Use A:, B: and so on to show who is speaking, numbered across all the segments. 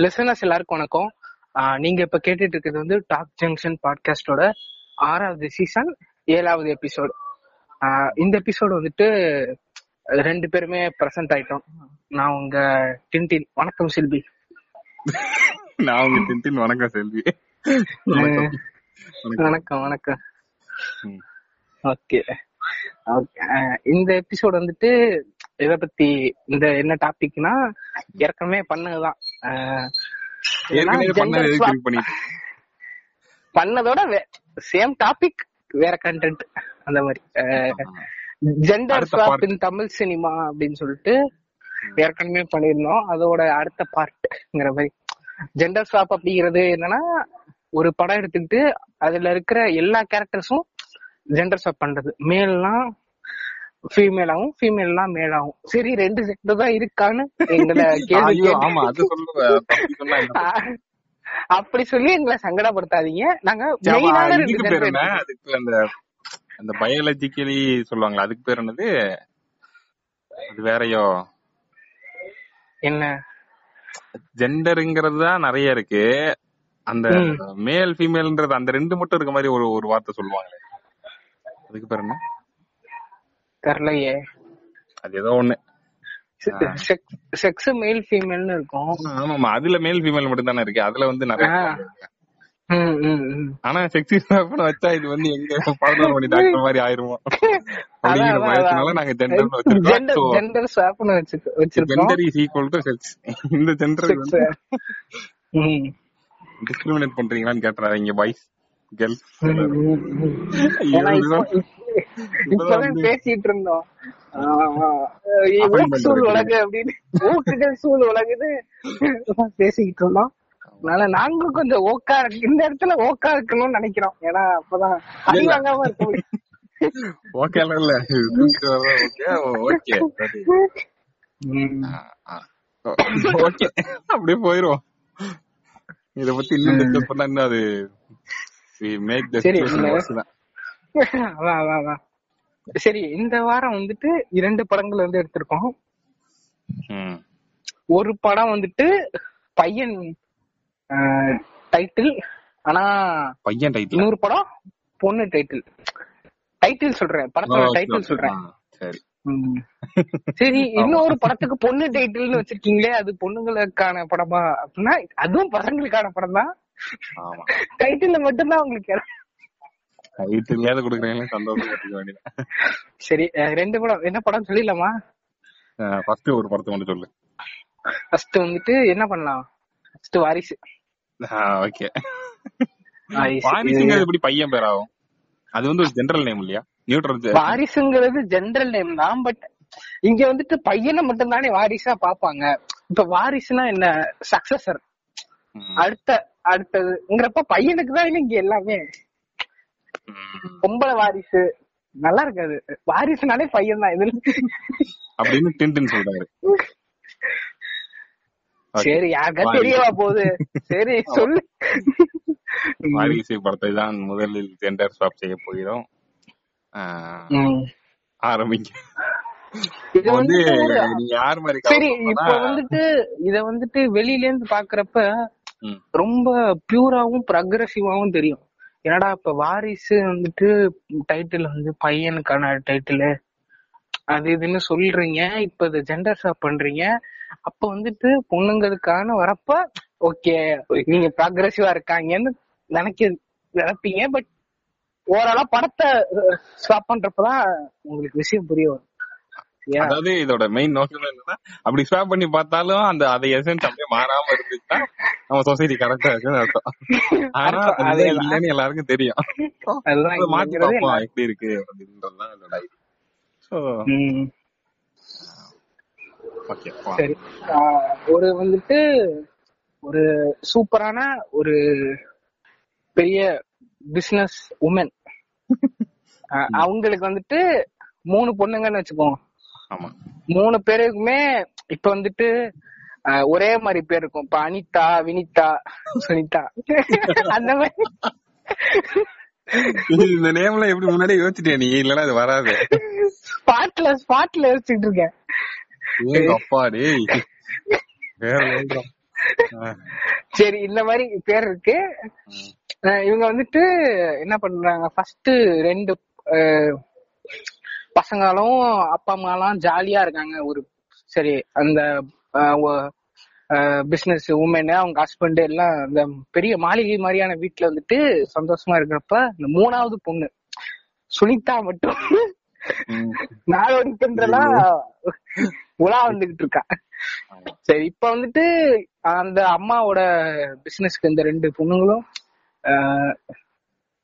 A: Listeners எல்லாருக்கும் வணக்கம். நீங்க இப்ப கேட்டுட்டு இருக்கிறது வந்து டாக் ஜங்ஷன் பாட்காஸ்டோட ஆறாவது சீசன் ஏழாவது எபிசோடு இந்த எபிசோடு வந்துட்டு ரெண்டு பேருமே பிரசன்ட் ஆயிட்டோம். நான் உங்க டின்டின் வணக்கம் சில்பி
B: நான் உங்க டின்டின் வணக்கம் செல்வி. வணக்கம். வணக்கம்.
A: ஓகே. இந்த எபிசோட் வந்துட்டு இத பத்தி இந்த என்ன டாபிக்னா ஏற்கனவே பண்ணதுதான். பண்ணதோட சேம் டாபிக் வேற கண்டென்ட் அந்த மாதிரி. Gender swap. In Tamil cinema அப்படின்னு சொல்லிட்டு ஏற்கனவே பண்ணியிருந்தோம். அதோட அடுத்த பார்ட்ங்கிற மாதிரி. ஜெண்டர் ஸ்வாப் அப்படிங்கிறது என்னன்னா ஒரு படம் எடுத்துக்கிட்டு அதுல இருக்கிற எல்லா கேரக்டர்ஸும் ஜெண்டர் ஸ்வாப் பண்றது. மேல்னா ஃபீமேலாவும் ஃபீமேல்னா மேலாவும் சரி ரெண்டு ஜெண்டர் தான் இருக்கான்னு எங்களை
B: அப்படி
A: சொல்லி எங்களை சங்கடப்படுத்தாதீங்க. நாங்க.
B: அதுக்கு அந்த அந்த பயாலஜிக்கலி சொல்லுவாங்களா அதுக்கு பேர் என்னது? அது வேறயோ?
A: என்ன?
B: ஜெண்டருங்கிறது தான் நிறைய இருக்கு. அந்த. மேல் ஃபீமேல்ன்றது அந்த ரெண்டு மட்டும் இருக்க மாதிரி ஒரு ஒரு வார்த்தை சொல்லுவாங்களே. அதுக்கு பேர் என்ன?
A: தெரியலையே
B: அது ஏதோ ஒண்ணு.
A: செக்ஸ் மேல் ஃபீமேல்னு இருக்கும்.
B: ஆமாமா. அதுல மேல் ஃபீமேல் மட்டும் தானே இருக்கு. அதுல வந்து நிறைய. ஆனா செக்ஸி வச்சா இது வந்து எங்க பதினோரு மணி டாக்டர் மாதிரி ஆயிருமோ? அப்படிங்கிற பயத்தினால. நாங்க ஜெண்டர்னு
A: Gender-
B: வச்சிருக்கோம்
A: swapன்னு வச்சிருக்க- வச்சிருக்கோம்.
B: Gender is equal to sex இந்த ஜெண்டர் டிஸ்கிரிமினேட் பண்றீங்களான்னு கேட்டுறாங்க பாய்ஸ் கேர்ள்ஸ்
A: இப்பதான் பேசிட்டு இருந்தோம். சூழ். உலகு அப்படின்னு. ஊக்குகள் சூழ் உலகுன்னு பேசிக்கிட்டு இருந்தோம். அதனால நாங்களும் கொஞ்சம் ஓக்கா இந்த இடத்துல ஓக்கா இருக்கணும்னு நினைக்கிறோம். ஏன்னா அப்பதான் அடி. வாங்காம இருக்க முடியும்.
B: ஓகே இல்ல ஓகே. ஓகே அப்படியே போயிரும் இத பத்தி இன்னும் டிஸ்கஸ் பண்ணா இன்னும் அது மேக் த
A: சரி, அதான் அதான் சரி இந்த வாரம் வந்துட்டு இரண்டு படங்கள் வந்து எடுத்திருக்கோம். ஒரு படம் வந்துட்டு பையன் டைட்டில் ஆனா
B: பையன் டைட்டில்
A: இன்னொரு படம் பொண்ணு டைட்டில் டைட்டில் சொல்றேன் படத்தோட டைட்டில் சொல்றேன்.
B: சரி.
A: இன்னொரு படத்துக்கு பொண்ணு டைட்டில்னு வச்சிருக்கீங்களே அது பொண்ணுங்களுக்கான படமா அப்படின்னா அதுவும் பசங்களுக்கான படம் தான் டைட்டில் மட்டும்தான் உங்களுக்கு
B: டைட்டில் கொடுக்குறீங்களே சந்தோஷம் வேண்டியது
A: சரி ரெண்டு படம் என்ன படம் சொல்லிடலாமா?
B: ஃபர்ஸ்ட் ஒரு படத்தை மட்டும் சொல்லு.
A: ஃபர்ஸ்ட் வந்துட்டு என்ன பண்ணலாம்? ஃபர்ஸ்ட் வாரிசு.
B: ஓகே. வாரிசுங்கிறது எப்படி பையன் பேர் ஆகும்? அது வந்து ஒரு ஜெனரல் நேம் இல்லையா? நியூட்ரல்
A: வாரிசுங்கிறது ஜெனரல் நேம் தான் பட் இங்க வந்துட்டு பையனை மட்டும் தானே வாரிசா பாப்பாங்க இப்ப வாரிசுனா என்ன? சக்சஸர் அடுத்த அடுத்ததுங்கிறப்ப பையனுக்கு தான் இங்க எல்லாமே. பொம்பளை வாரிசு. நல்லா இருக்காது. வாரிசுனாலே பையன் தான். இது
B: அப்படின்னு டின்டின் சொல்றாரு.
A: சரி யாருக்கா. தெரியவா போகுது? சரி சொல்லு.
B: வாரிசு படத்தை தான் முதலில் ஜெண்டர் ஸ்வாப் செய்ய போகிறோம். ஆரம்பிங்க
A: இது
B: வந்து யார் மாதிரி
A: சரி இப்ப வந்துட்டு இத வந்துட்டு வெளியில இருந்து பாக்குறப்ப ரொம்ப பியூராவும் ப்ரக்ரசிவாவும் தெரியும். என்னடா இப்ப வாரிசு வந்துட்டு டைட்டில் வந்து பையனுக்கான டைட்டிலு அது இதுன்னு சொல்றீங்க. இப்ப இது ஜெண்டர் ஷாப் பண்றீங்க. அப்ப வந்துட்டு பொண்ணுங்களுக்கான வரப்ப ஓகே நீங்க ப்ராக்ரெசிவா இருக்காங்கன்னு நினைக்க நினைப்பீங்க. பட் ஓரளவு படத்தை ஸ்டாப் பண்றப்பதான் உங்களுக்கு விஷயம் புரிய வரும்.
B: அதாவது இதோட மெயின் நோக்கம் என்னன்னா அப்படி ஸ்வாப் பண்ணி பார்த்தாலும் அந்த அதை எசன்ஸ் அப்படியே மாறாம இருந்துச்சுன்னா நம்ம சொசைட்டி கரெக்டா இருக்குன்னு அர்த்தம். ஆனா அது. இல்லைன்னு எல்லாருக்கும் தெரியும். மாத்தி பார்ப்போம் எப்படி இருக்கு அப்படின்றதுதான் இதோட ஐடியா
A: ஒரு வந்துட்டு ஒரு சூப்பரான ஒரு பெரிய பிசினஸ் உமன் அவங்களுக்கு வந்துட்டு மூணு பொண்ணுங்கன்னு வச்சுக்கோங்க.
B: ஆமா.
A: மூணு பேருக்குமே இப்ப வந்துட்டு ஒரே மாதிரி பேர் இருக்கும். இப்ப அனிதா வினிதா சுனிதா. அந்த மாதிரி.
B: இந்த நேம்ல எப்படி முன்னாடி யோசிச்சிட்டியா நீ? இல்லனா அது வராது.
A: ஸ்பாட்ல ஸ்பாட்ல யோசிச்சுட்டு இருக்கேன்.
B: ஏங்க அப்பா டேய். வேற.
A: சரி இந்த மாதிரி பேர் இருக்கு. இவங்க வந்துட்டு என்ன பண்றாங்க? ஃபர்ஸ்ட் ரெண்டு பசங்களும் அப்பா அம்மாலாம் ஜாலியா இருக்காங்க. ஒரு சரி அந்த பிசினஸ் உமன் அவங்க ஹஸ்பண்ட் எல்லாம் அந்த பெரிய மாளிகை மாதிரியான வீட்டுல வந்துட்டு சந்தோஷமா இருக்கிறப்ப இந்த மூணாவது பொண்ணு சுனிதா மட்டும்
B: ம்.
A: நாடோடி பெண்களா உலா வந்துகிட்டு இருக்கா. சரி இப்ப வந்துட்டு அந்த அம்மாவோட பிசினஸ்க்கு இந்த ரெண்டு பொண்ணுங்களும்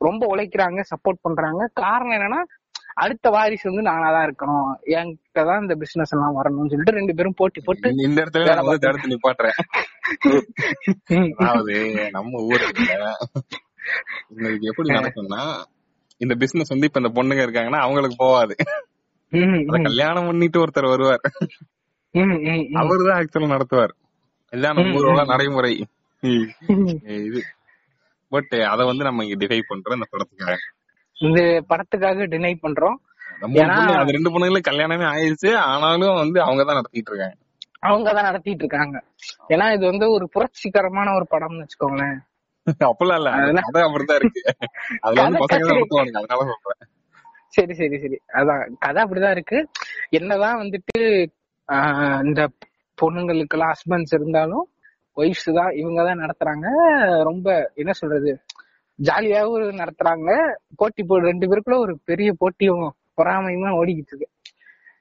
A: ரொம்ப உழைக்கிறாங்க சப்போர்ட் பண்றாங்க. காரணம் என்னன்னா அடுத்த வாரிசு வந்து நானா தான் இருக்கணும். என்கிட்ட தான் இந்த பிசினஸ் எல்லாம் வரணும்னு சொல்லிட்டு ரெண்டு பேரும் போட்டி போட்டு
B: இந்த- இடத்துல தடுத்து நிப்பாட்டுறேன். அதாவது நம்ம இன்னைக்கு எப்படி நடக்கும்னா இந்த பிசினஸ் வந்து இப்ப இந்த பொண்ணுங்க இருக்காங்கன்னா அவங்களுக்கு போவாது. கல்யாணம் பண்ணிட்டு ஒருத்தர் வருவார். அவர் தான் ஆக்சுவலா நடத்துவார். இதுதான் நம்ம ஊரோட நடைமுறை. இது. பட் அத வந்து நம்ம இங்க டிஃபை பண்றோம் இந்த படத்துக்காக.
A: இந்த படத்துக்காக டினை பண்றோம்.
B: ரெண்டு பொண்ணுங்களுக்கு கல்யாணமே ஆயிருச்சு. ஆனாலும் வந்து அவங்க தான் நடத்திட்டு இருக்காங்க.
A: அவங்க தான் நடத்திட்டு இருக்காங்க. ஏன்னா இது வந்து ஒரு புரட்சிகரமான ஒரு படம்னு வச்சுக்கோங்களேன்.
B: அப்பெல்லாம் இல்ல. அப்படிதான் இருக்கு. அதுல வந்து
A: கதை
B: பசங்க தான்
A: கதை.
B: நடத்துவானுங்க அதனால சொல்றேன்.
A: சரி சரி சரி. அதான். கதை அப்படிதான் இருக்கு. என்னதான் வந்துட்டு இந்த பொண்ணுங்களுக்கெல்லாம் ஹஸ்பண்ட்ஸ் இருந்தாலும் ஒய்ஃப்ஸ் தான் இவங்க தான் நடத்துறாங்க. ரொம்ப என்ன சொல்றது? ஜாலியாவும் நடத்துறாங்க. போட்டி போ ரெண்டு பேருக்குள்ள ஒரு பெரிய போட்டியும் பொறாமையுமா ஓடிக்கிட்டு இருக்கு.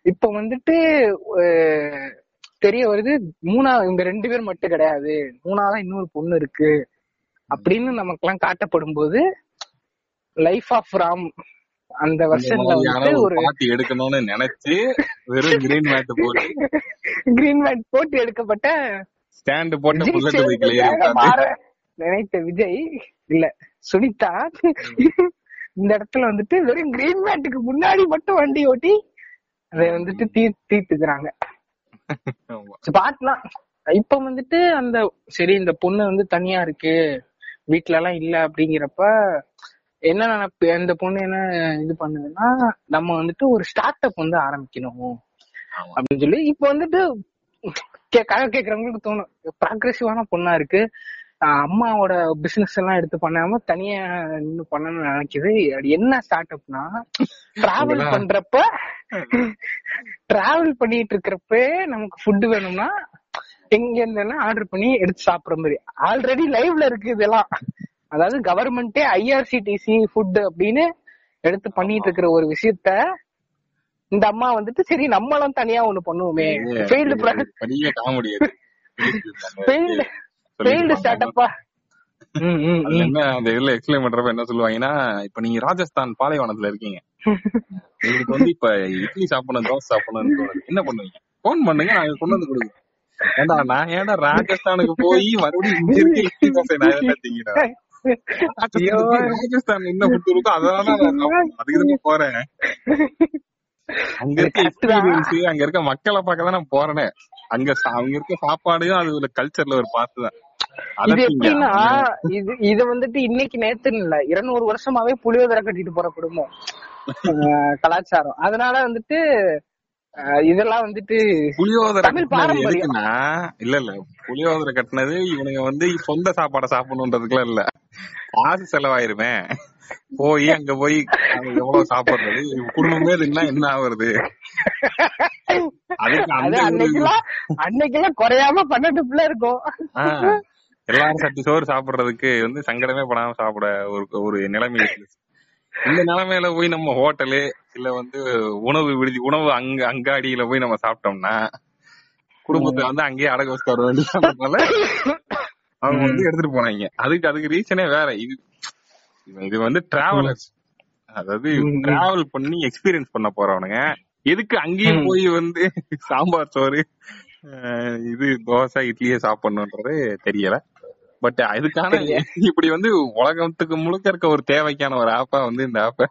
A: இப்ப வந்துட்டு தெரிய வருது மூணா இவங்க ரெண்டு பேர் மட்டும் கிடையாது. மூணாவதா இன்னொரு பொண்ணு இருக்கு. அப்படின்னு நமக்கெல்லாம் காட்டப்படும் போது லைஃப் ஆஃப் ராம் அந்த
B: மாதிரியான
A: வந்துட்டு
B: ஒரு பாட்டி எடுக்கணும்னு நினைச்சு வெறும் கிரீன் மேட் போட்டு.
A: கிரீன் மேட் போட்டு எடுக்கப்பட்ட
B: ஸ்டாண்ட் போட்ட புல்லட் பைக்ல
A: நினைத்த விஜய் இல்ல. சுனிதா? இந்த இடத்துல வந்துட்டு வெறும் கிரீன் மேட்டுக்கு முன்னாடி மட்டும் வண்டி ஓட்டி அதை வந்துட்டு தீ தீர்த்துக்கிறாங்க. பாட்டுலாம் இப்ப வந்துட்டு அந்த சரி இந்த பொண்ணு வந்து தனியா இருக்கு வீட்ல எல்லாம் இல்ல அப்படிங்கிறப்ப என்ன நினைப்பு இந்த பொண்ணு என்ன இது பண்ணுதுன்னா நம்ம வந்துட்டு ஒரு ஸ்டார்ட் அப் வந்து ஆரம்பிக்கணும். அப்படின்னு சொல்லி இப்ப வந்துட்டு கே- கதை கேக்குறவங்களுக்கு தோணும். ப்ராக்ரெசிவான பொண்ணா இருக்கு. அம்மாவோட பிசினஸ் எல்லாம் எடுத்து பண்ணாம தனியா நின்னு பண்ணணும்னு நினைக்குது அது என்ன ஸ்டார்ட் அப்னா டிராவல் பண்றப்ப டிராவல் பண்ணிட்டு இருக்கிறப்ப நமக்கு ஃபுட் வேணும்னா எங்க இருந்தெல்லாம் ஆர்டர் பண்ணி எடுத்து சாப்பிடுற மாதிரி. ஆல்ரெடி லைவ்ல இருக்கு இதெல்லாம். அதாவது கவர்மெண்டே ஐஆர்சிடிசி ஃபுட் அப்படின்னு எடுத்து பண்ணிட்டு இருக்கிற ஒரு விஷயத்த இந்த அம்மா வந்துட்டு சரி நம்மளும் தனியா ஒண்ணு பண்ணுவோமே. ஃபெயில்டு ஃபெயில்டு ஃபெயில்டு ஸ்டார்ட் அப்பா
B: அதுல என்ன அந்த இதுல எக்ஸ்பிளைன் பண்றப்ப என்ன சொல்லுவாங்கன்னா இப்ப நீங்க ராஜஸ்தான் பாலைவனத்துல இருக்கீங்க. உங்களுக்கு வந்து இப்ப இட்லி சாப்பிடணும் தோசை சாப்பிடணும்னு தோணுது. என்ன பண்ணுவீங்க? போன் பண்ணுங்க நாங்க கொண்டு வந்து கொடுக்குறோம் ஏன்டா நான் ஏன்டா ராஜஸ்தானுக்கு போய் மறுபடியும் இங்க இருக்க இட்லி தோசை நான் என்ன திங்கிறேன். ராஜஸ்தான் என்ன ஃபுட் இருக்கோ அதான் நான் சாப்பிடணும். அதுக்கு தான் போறேன். அங்க இருக்க. எக்ஸ்பீரியன்ஸ் அங்க இருக்க மக்களை பார்க்க தான் நான் போறேனே. அங்க அங்க இருக்க சாப்பாடையும் அது ஒரு கல்ச்சர்ல ஒரு பார்த்து தான்.
A: இது எப்படின்னா இது இது வந்துட்டு இன்னைக்கு நேத்துன்னு இல்ல இருநூறு வருஷமாவே புளியோதரை கட்டிட்டு போற குடும்பம். கலாச்சாரம். அதனால வந்துட்டு இதெல்லாம் வந்துட்டு
B: புளியோதரை. எதுக்குன்னா இல்ல இல்ல. புளியோதரை கட்டினது இவனுங்க வந்து சொந்த சாப்பாடை சாப்பிடணுன்றதுக்குலாம் இல்ல. காசு செலவாயிருமே. போய் அங்க போய் எவ்வளவு சாப்பிடுறது? குடும்பமே இருந்தா என்ன ஆகுறது?
A: அன்னைக்கெல்லாம் குறையாம பன்னெண்டு பிள்ளை இருக்கும்
B: எல்லாரும் சட்டி சோறு சாப்பிடுறதுக்கு வந்து சங்கடமே படாம சாப்பிட ஒரு ஒரு நிலைமை இருக்கு. இந்த நிலைமையில போய் நம்ம ஹோட்டலு இல்ல வந்து உணவு விடுதி உணவு அங்க அங்காடியில போய் நம்ம சாப்பிட்டோம்னா குடும்பத்தை வந்து அங்கேயே அடகு வச்சுட்டு வர வேண்டியதுனால அவங்க வந்து எடுத்துட்டு போனாங்க. அதுக்கு அதுக்கு ரீசனே வேற. இது இது வந்து டிராவலர்ஸ் அதாவது. டிராவல் பண்ணி எக்ஸ்பீரியன்ஸ் பண்ண போறவனுங்க. எதுக்கு அங்கேயே
A: ம்.
B: போய் வந்து சாம்பார் சோறு இது தோசை இட்லியே சாப்பிடணுன்றது தெரியல. பட் அதுக்கான. இப்படி வந்து உலகத்துக்கு முழுக்க இருக்க ஒரு தேவைக்கான ஒரு ஆப்பா வந்து இந்த ஆப்ப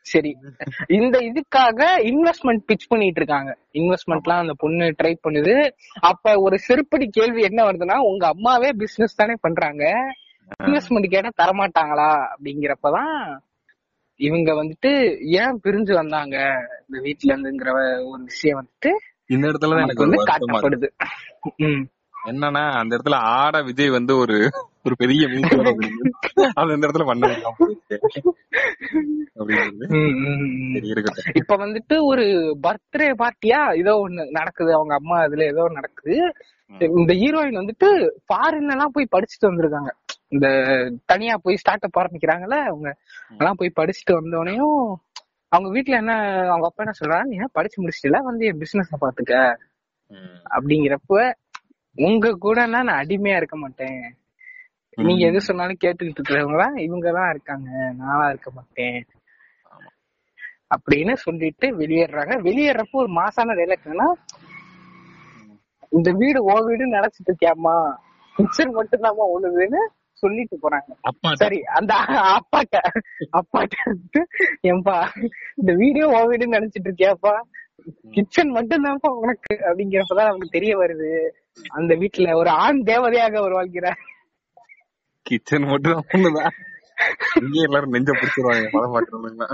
A: சரி. இந்த இதுக்காக இன்வெஸ்ட்மெண்ட் பிச் பண்ணிட்டு இருக்காங்க. இன்வெஸ்ட்மெண்ட்லாம் அந்த பொண்ணு ட்ரை பண்ணுது. அப்ப ஒரு செருப்படி கேள்வி என்ன வருதுன்னா உங்க அம்மாவே பிசினஸ் தானே பண்றாங்க. இன்வெஸ்ட்மெண்ட் கேட்டா தரமாட்டாங்களா அப்படிங்கிறப்பதான் இவங்க வந்துட்டு ஏன் பிரிஞ்சு வந்தாங்க இந்த வீட்ல இருந்துங்கிற ஒரு விஷயம் வந்துட்டு
B: இந்த இடத்துலதான் எனக்கு
A: வந்து காட்டப்படுது.
B: என்னன்னா அந்த இடத்துல ஆட விஜய் வந்து ஒரு ஒரு பெரிய அது இந்த இடத்துல பண்ண
A: இப்ப வந்துட்டு ஒரு பர்த்டே பார்ட்டியா? ஏதோ ஒண்ணு நடக்குது. அவங்க அம்மா இதுல ஏதோ நடக்குது. இந்த ஹீரோயின் வந்துட்டு ஃபாரின்ல எல்லாம் போய் படிச்சுட்டு வந்திருக்காங்க. இந்த தனியா போய் ஸ்டார்ட் அப் ஆரம்பிக்கிறாங்கல்ல அவங்க எல்லாம் போய் படிச்சுட்டு வந்தோடனையும் அவங்க வீட்ல என்ன அவங்க அப்பா என்ன சொல்றாங்க நீ ஏன் படிச்சு முடிச்சிட்டல வந்து என் பிசினஸ் பாத்துக்க. அப்படிங்கிறப்ப உங்க கூட நான் அடிமையா இருக்க மாட்டேன். நீங்க எது சொன்னாலும் கேட்டுக்கிட்டு இருக்கிறவங்க தான் இவங்க தான் இருக்காங்க. நானா இருக்க மாட்டேன். அப்படின்னு சொல்லிட்டு வெளியேறாங்க. வெளியேறப்போ ஒரு மாசான டைலாக் என்னன்னா இந்த வீடு ஓ வீடு நினைச்சிட்டு இருக்கியாமா கிச்சன் மட்டும் தாமா ஒண்ணுதுன்னு சொல்லிட்டு போறாங்க. சரி அந்த அப்பாட்ட அப்பாட்ட வந்துட்டு ஏன்பா இந்த வீடியோ ஓ வீடுன்னு நினைச்சிட்டு இருக்கியாப்பா? கிச்சன் மட்டும் தான்ப்பா உனக்கு அப்படிங்கிறப்பதான் நமக்கு தெரிய வருது. அந்த வீட்டுல ஒரு ஆண் தேவதையாக ஒரு வாழ்கிறார்
B: கிச்சன் மட்டும் தான் ஒண்ணுதான். இங்கே எல்லாரும் நெஞ்ச பிடிச்சிருவாங்க படம் பாக்குறவங்க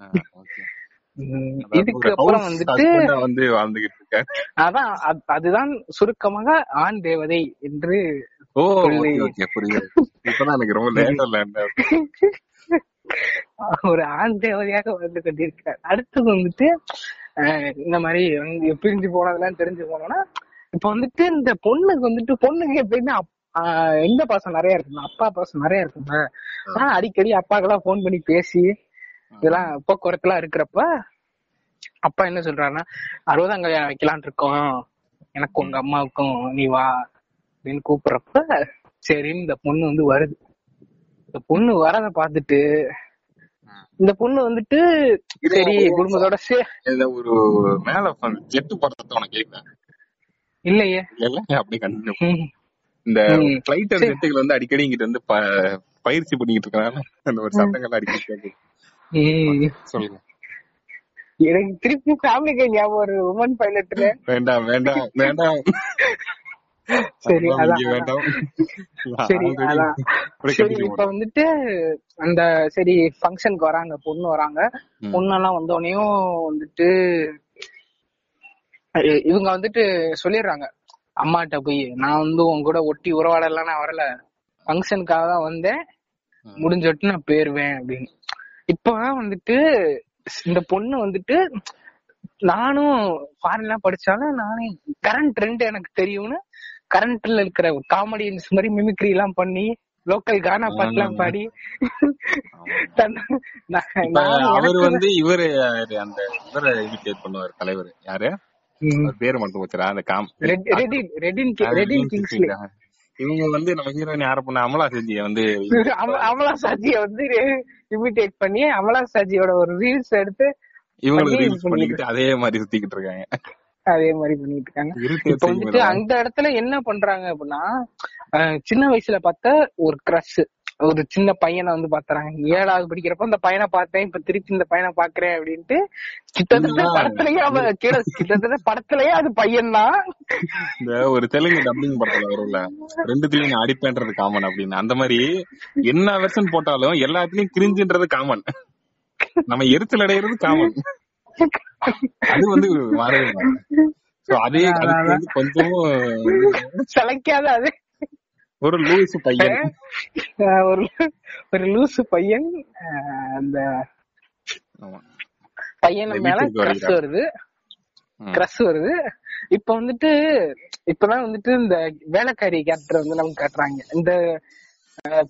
A: இதுக்கு அப்புறம் வந்துட்டு
B: வந்து வாழ்ந்துகிட்டு இருக்காரு
A: அதான் அது- அதுதான் சுருக்கமாக ஆண் தேவதை என்று
B: ஓ எனக்கு ரொம்ப
A: ஒரு ஆண் தேவதையாக வந்து கொண்டிருக்கிறார். அடுத்தது வந்துட்டு இந்த மாதிரி பிரிஞ்சு போனதெல்லாம் தெரிஞ்சு போனோம்னா இப்ப வந்துட்டு இந்த பொண்ணுக்கு வந்துட்டு பொண்ணுக்கு எப்படின்னா எந்த பாசம் நிறைய இருக்குங்க அப்பா பாசம் நிறைய இருக்குங்க ஆனா அடிக்கடி அப்பாக்கெல்லாம் போன் பண்ணி பேசி இதெல்லாம் போக்குவரத்துலாம் இருக்கிறப்ப அப்பா என்ன சொல்றாருன்னா அறுபதாம் கல்யாணம் வைக்கலாம்னு இருக்கோம். எனக்கு உங்க அம்மாவுக்கும் நீ வா. அப்படின்னு கூப்பிடுறப்ப சரின்னு இந்த பொண்ணு வந்து வருது. இந்த பொண்ணு வரத பாத்துட்டு இந்த பொண்ணு வந்துட்டு சரி குடும்பத்தோட சே
B: இந்த ஒரு மேல ஜெட்டு படத்தை உனக்கு கேட்கிறேன்
A: இல்லையே.
B: இல்ல அப்படி கண்டினியூ
A: ம்.
B: இந்த
A: ம்.
B: பிளைட்டர்
A: சரி.
B: ஜெட்டுகள் வந்து அடிக்கடி இங்கிட்டு வந்து பயிற்சி பண்ணிக்கிட்டு இருக்காங்க அந்த ஒரு சத்தங்கள் அடிக்கடி. சொல்லுங்க.
A: எனக்கு திருப்பி ஃபேமிலிக்கு ஞாபகம் ஒரு உமன் பைலட்ல
B: வேண்டாம் வேண்டாம் வேண்டாம்.
A: சரி அதான். சரி அதான் சரி இப்ப வந்துட்டு அந்த சரி ஃபங்க்ஷனுக்கு வராங்க பொண்ணு வராங்க. பொண்ணெல்லாம் வந்தோடனையும் வந்துட்டு இவங்க வந்துட்டு சொல்லிடுறாங்க. அம்மாட்ட போய் நான் வந்து உங்க கூட ஒட்டி உறவாடலாம் நான் வரல. ஃபங்க்ஷனுக்காக தான் வந்தேன். முடிஞ்சோட்டு நான் போயிருவேன் அப்படின்னு. இப்பதான் வந்துட்டு இந்த பொண்ணு வந்துட்டு நானும் ஃபாரின்லாம் படிச்சாலும் நானே கரண்ட் ட்ரெண்ட் எனக்கு தெரியும்னு கரண்ட்ல இருக்கிற காமெடியன்ஸ் மாதிரி மிமிக்ரி எல்லாம் பண்ணி லோக்கல் கானா பாட்டுலாம் பாடி.
B: அவர் வந்து இவரு அந்த இவரை இமிட்டேட் பண்ணுவார் தலைவர். யாரு? பேரு மட்டும் வச்சுரா அந்த காம்
A: ரெட்- ரெடின் ரெடின் கிங்ஸ்லி.
B: இவங்க வந்து நம்ம ஹீரோயின் யார பண்ண அமலா செஞ்சிய வந்து
A: அம- அமலா சாஜிய வந்து இமிடேட் பண்ணி அமலா சாஜியோட ஒரு ரீல்ஸ் எடுத்து
B: இவங்களுக்கு ரீல்ஸ் பண்ணிக்கிட்டு அதே மாதிரி சுத்திக்கிட்டு இருக்காங்க.
A: அதே மாதிரி பண்ணிட்டு இருக்காங்க. வந்துட்டு அந்த இடத்துல என்ன பண்றாங்க அப்படின்னா சின்ன வயசுல பார்த்த ஒரு கிரஷ் ஒரு சின்ன பையனை வந்து பாத்துறாங்க ஏழாவது படிக்கிறப்ப அந்த பையனை பார்த்தேன் இப்ப திருப்பி இந்த பையனை பாக்குறேன் அப்படின்ட்டு கிட்டத்தட்ட. படத்துலயே அவ கீழ கிட்டத்தட்ட படத்துலயே அது பையன் தான்
B: இந்த ஒரு தெலுங்கு டப்பிங் படத்துல வரும்ல. ரெண்டுத்துலயும் நான் அடிப்பேன்றது காமன் அப்படின்னு. அந்த மாதிரி என்ன வெர்ஷன் போட்டாலும் எல்லாத்துலயும் கிரிஞ்சுன்றது காமன் நம்ம எரிச்சல் அடையிறது காமன் அது வந்து மாறவே அதே கொஞ்சமும்
A: சளைக்காத அது.
B: ஒரு லூசு பையன்
A: ஒரு ஒரு லூசு பையன் அந்த. பையன மேல
B: வருகிறார்.
A: வருது
B: ம்.
A: கிரஷ் வருது இப்ப வந்துட்டு இப்பதான் வந்துட்டு இந்த வேலைக்காரி கேரக்டர் வந்து நமக்கு காட்டுறாங்க இந்த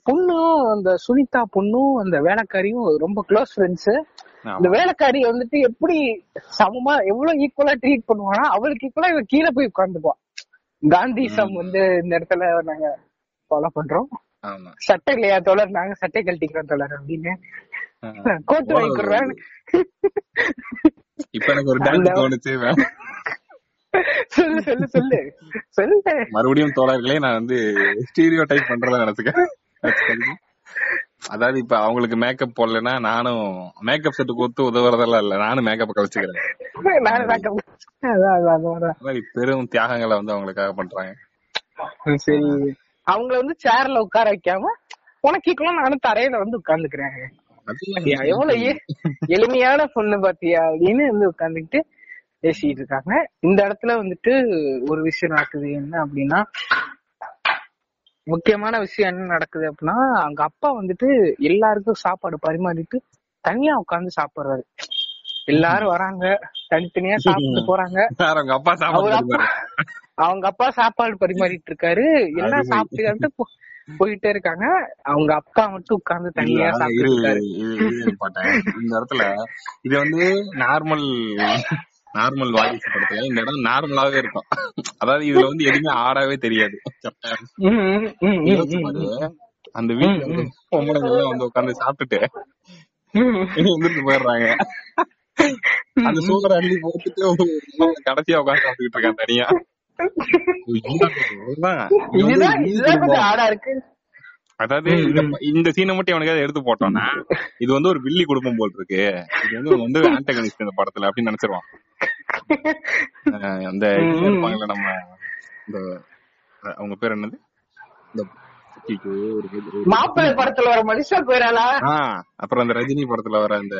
A: பொண்ணும் அந்த சுனிதா பொண்ணும் அந்த வேலைக்காரியும் ரொம்ப க்ளோஸ் ஃப்ரெண்ட்ஸ். இந்த வேலைக்காரி வந்துட்டு எப்படி சமமா எவ்வளவு ஈக்குவலா ட்ரீட் பண்ணுவானா அவளுக்கு ஈக்குவலா இவ கீழே போய் உட்காந்துக்குவா காந்தி சம் வந்து இந்த இடத்துல நாங்க ஃபாலோ பண்றோம்.
B: ஆமா.
A: சட்டை இல்லையா தோழர்? நாங்க சட்டை கழட்டிக்கிறோம் தோழர் அப்படின்னு. கோட்டு வாங்கிக்கிறேன்
B: இப்ப எனக்கு ஒரு டான்ஸ் தோணுச்சு
A: சொல்லு சொல்லு சொல்லு. சொல்லு
B: மறுபடியும் தோழர்களே நான் வந்து ஸ்டீரியோ டைப் பண்றதா நினைச்சுக்க அதாவது இப்ப அவங்களுக்கு மேக்கப் போடலன்னா நானும் மேக்கப் செட்டுக்கு ஒத்து உதவுறதெல்லாம் இல்ல. நானும் மேக்கப் கழிச்சுக்கிறேன். பெரும் தியாகங்களை வந்து அவங்களுக்காக பண்றாங்க.
A: சரி. அவங்கள வந்து சேர்ல உட்கார வைக்காம உனக்கு ஈக்குவலா நானும் தரையில வந்து உட்கார்ந்துக்கிறேன். எவ்வளவு எளிமையான பொண்ணு பாத்தியா? அப்படின்னு வந்து உட்கார்ந்துக்கிட்டு பேசிட்டு இருக்காங்க. இந்த இடத்துல வந்துட்டு ஒரு விஷயம் நடக்குது. என்ன அப்படின்னா முக்கியமான விஷயம் என்ன நடக்குது அப்படின்னா அவங்க அப்பா வந்துட்டு எல்லாருக்கும் சாப்பாடு பரிமாறிட்டு தனியா உட்கார்ந்து சாப்பிடுறாரு. எல்லாரும் வராங்க. தனித்தனியா சாப்பிட்டு போறாங்க.
B: உங்க அப்பா சாப்பாடு
A: அவங்க அப்பா சாப்பாடு பரிமாறிட்டு இருக்காரு. எல்லாம் சாப்பிட்டு போயிட்டே இருக்காங்க. அவங்க அப்பா மட்டும் உட்கார்ந்து தனியா சாப்பிட்டு.
B: இந்த இடத்துல இது வந்து நார்மல் நார்மல் வாரிசு படத்துல இந்த இடம் நார்மலாவே இருக்கும். அதாவது இதுல வந்து எதுவுமே ஆடாவே தெரியாது. அந்த வீட்டுல வந்து பொம்பளைங்க வந்து உட்கார்ந்து சாப்பிட்டுட்டு போயிடுறாங்க. அந்த சூழலை அள்ளி போட்டுட்டு ஒரு கடைசியா உட்கார்ந்து சாப்பிட்டுட்டு இருக்கான் தனியா. அதாவது இந்த சீனை மட்டும் அவனுக்கு எடுத்து போட்டோம்னா இது வந்து ஒரு வில்லி குடும்பம் போல் இருக்கு. இது வந்து வந்து ஆண்டகனிஸ்ட் இந்த படத்துல அப்படின்னு நினைச்சிருவான். அந்த இருப்பாங்கல்ல நம்ம இந்த அவங்க பேர் என்னது? இந்த
A: மாப்பிள்ளை படத்துல வர மனுஷா போயிடாளா
B: அப்புறம் அந்த ரஜினி படத்துல வர அந்த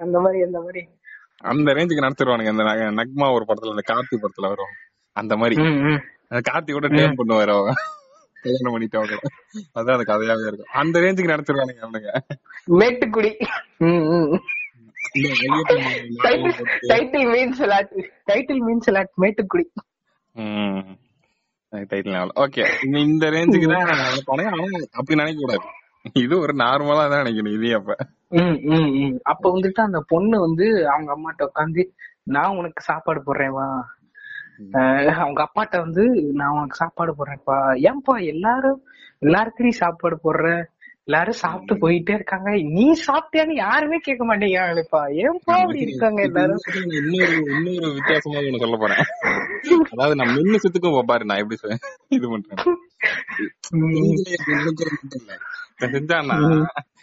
A: அந்த மாதிரி அந்த மாதிரி.
B: அந்த ரேஞ்சுக்கு நடத்திடுவானுங்க அந்த நக்மா ஒரு படத்துல அந்த கார்த்தி படத்துல வரும். அந்த மாதிரி. அந்த கார்த்தி கூட டேம் பண்ணுவாரு அவங்க. கல்யாணம் பண்ணிட்டவங்க அதான் அந்த கதையாவே இருக்கும். அந்த ரேஞ்சுக்கு நடத்திடுவானுங்க அவனுங்க.
A: மேட்டுக்குடி. டைட்டில் மீன்ஸ் டைட்டில் மீன்ஸ் மேட்டுக்குடி.
B: டைட்டில் ஓகே இந்த ரேஞ்சுக்கு தான் ஆனா அப்படி நினைக்க கூடாது. இது ஒரு நார்மலா தான் நினைக்கணும் இதே அப்ப.
A: ம், ம், ம். அப்ப வந்துட்டு அந்த பொண்ணு வந்து அவங்க அம்மாட்ட உட்காந்து நான் உனக்கு சாப்பாடு போடுறேன் வா அஹ் அவங்க அப்பாட்ட வந்து நான் உனக்கு சாப்பாடு போடுறேன்ப்பா. ஏன்பா எல்லாரும் எல்லாருக்கும் நீ சாப்பாடு போடுற? எல்லாரும் சாப்பிட்டு போயிட்டே இருக்காங்க. நீ சாப்பிட்டியான்னு யாருமே கேட்க மாட்டேங்கிறாங்களேப்பா ஏன்பா அப்படி இருக்காங்க எல்லாரும்?
B: இன்னொரு இன்னொரு வித்தியாசமா ஒண்ணு சொல்ல போறேன். அதாவது நான் மின்னு சுத்துக்கும் பாரு நான் எப்படி சொ- இது பண்றேன். செஞ்சானா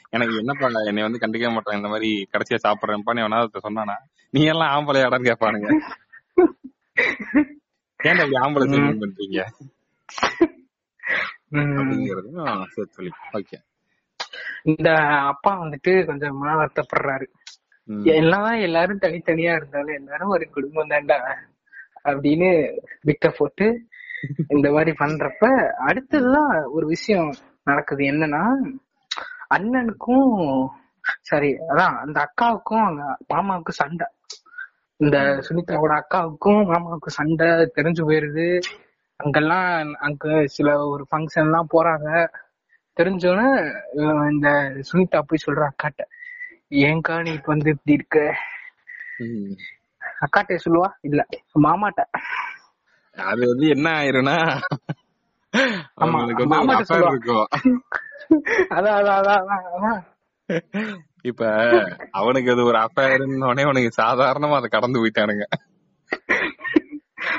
B: எனக்கு என்னப்பா என்னை வந்து கண்டுக்கவே மாட்டான் இந்த மாதிரி கடைசியா சாப்பிடுறேன்ப்பா நீ வேணா சொன்னானா நீ எல்லாம் ஆம்பளையாடான்னு கேட்பானுங்க. ஏன்டா இப்படி ஆம்பளை பண்றீங்க? சேர்த்து சொல்லி ஓகே.
A: இந்த அப்பா வந்துட்டு கொஞ்சம் மன வருத்தப்படுறாரு. என்னதான் எல்லாரும் தனித்தனியா இருந்தாலும் எல்லாரும் ஒரு குடும்பம் தான்டா அப்படின்னு விட்ட போட்டு இந்த மாதிரி பண்றப்ப அடுத்ததுதான் ஒரு விஷயம் நடக்குது என்னன்னா அண்ணனுக்கும் சரி அதான் அந்த அக்காவுக்கும் அவங்க மாமாவுக்கும் சண்டை. இந்த சுனிதாவோட அக்காவுக்கும் மாமாவுக்கும் சண்டை தெரிஞ்சு போயிருது. அங்கெல்லாம் அங்க சில ஒரு ஃபங்க்ஷன் எல்லாம் போறாங்க. தெரிஞ்சோன்னே இவன் இந்த சுனிதா போய் சொல்ற அக்காட்ட ஏன்க்கா நீ இப்ப வந்து இப்படி இருக்க? அக்காட்ட சொல்லுவா? இல்ல மாமாட்ட.
B: அது வந்து என்ன ஆயிரும்னா இப்ப அவனுக்கு அது ஒரு அஃபேர்னு உடனே அவனுக்கு சாதாரணமா அதை கடந்து போயிட்டானுங்க.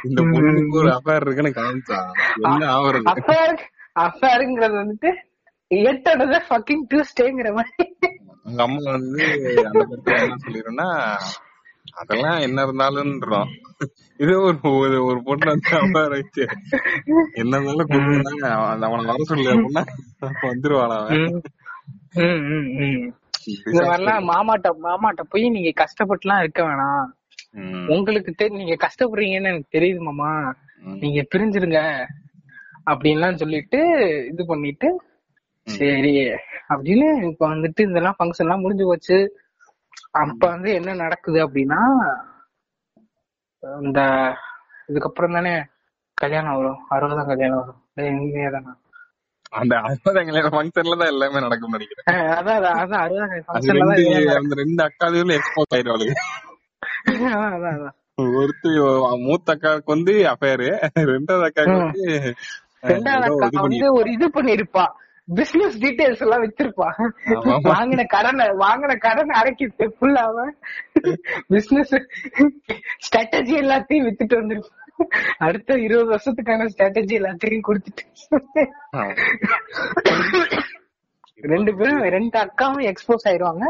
B: இந்த பொண்ணுக்கு ஒரு அஃபேர் இருக்குன்னு காமிச்சா என்ன
A: அஃபேர் அஃபேருங்கிறது வந்துட்டு எட்டோட ஃபக்கிங் டியூஸ்டேங்கிற மாதிரி.
B: உங்க அம்மா வந்து அந்த படத்துல என்ன சொல்லிருன்னா அதெல்லாம் என்ன இருந்தாலும்ன்றோம் இது ஒரு ஒரு- பொண்ணு வந்து அஃபேர் வச்சு என்ன இருந்தாலும் கொடுத்தாங்க அவனை வர சொல்லு அப்படின்னா வந்துருவான் அவன்.
A: மாமாட்ட மாமாட்ட போய் நீங்க கஷ்டப்பட்டுலாம் இருக்க வேணாம். உங்களுக்கு தெரி நீங்க கஷ்டப்படுறீங்கன்னு எனக்கு தெரியுது மாமா. நீங்க பிரிஞ்சிருங்க. அப்படின்லாம் சொல்லிட்டு இது பண்ணிட்டு சரி. அப்படின்னு இப்ப வந்துட்டு இதெல்லாம் ஃபங்க்ஷன் எல்லாம் முடிஞ்சு போச்சு. அப்ப வந்து என்ன நடக்குது அப்படின்னா இந்த இதுக்கப்புறம் தானே கல்யாணம் வரும். அறுபதாம் கல்யாணம் வரும். இனிமே தானா
B: அந்த அறுபதாம் ஃபங்க்ஷன்ல தான் எல்லாமே நடக்கும்னு நினைக்கிறேன்.
A: அதான் அதான், அறுபதாம் ஃபங்க்ஷன்ல
B: அந்த ரெண்டு அக்காதையும் எக்ஸ்போஸ் ஆயிடுவாளுங்க
A: நடக்கும். அதான் அதான்.
B: ஒருத்தி மூத்த அக்காவுக்கு வந்து அஃபேரு ரெண்டாவது அக்காவுக்கு வந்து
A: ரெண்டாவது அக்கா வந்து ஒரு இது பண்ணிருப்பா பிசினஸ் டீடைல்ஸ் எல்லாம் வச்சிருப்பா.
B: ஆமா.
A: வாங்கின கடனை வாங்கின கடனை அடைக்கிட்டு ஃபுல்லாவ பிசினஸ் ஸ்ட்ராட்டஜி எல்லாத்தையும் வித்துட்டு வந்திருப்பா. அடுத்த இருபது வருஷத்துக்கான ஸ்ட்ராட்டஜி எல்லாத்தையும் கொடுத்துட்டு. ரெண்டு பேரும் ரெண்டு அக்காவும் எக்ஸ்போஸ் ஆயிருவாங்க.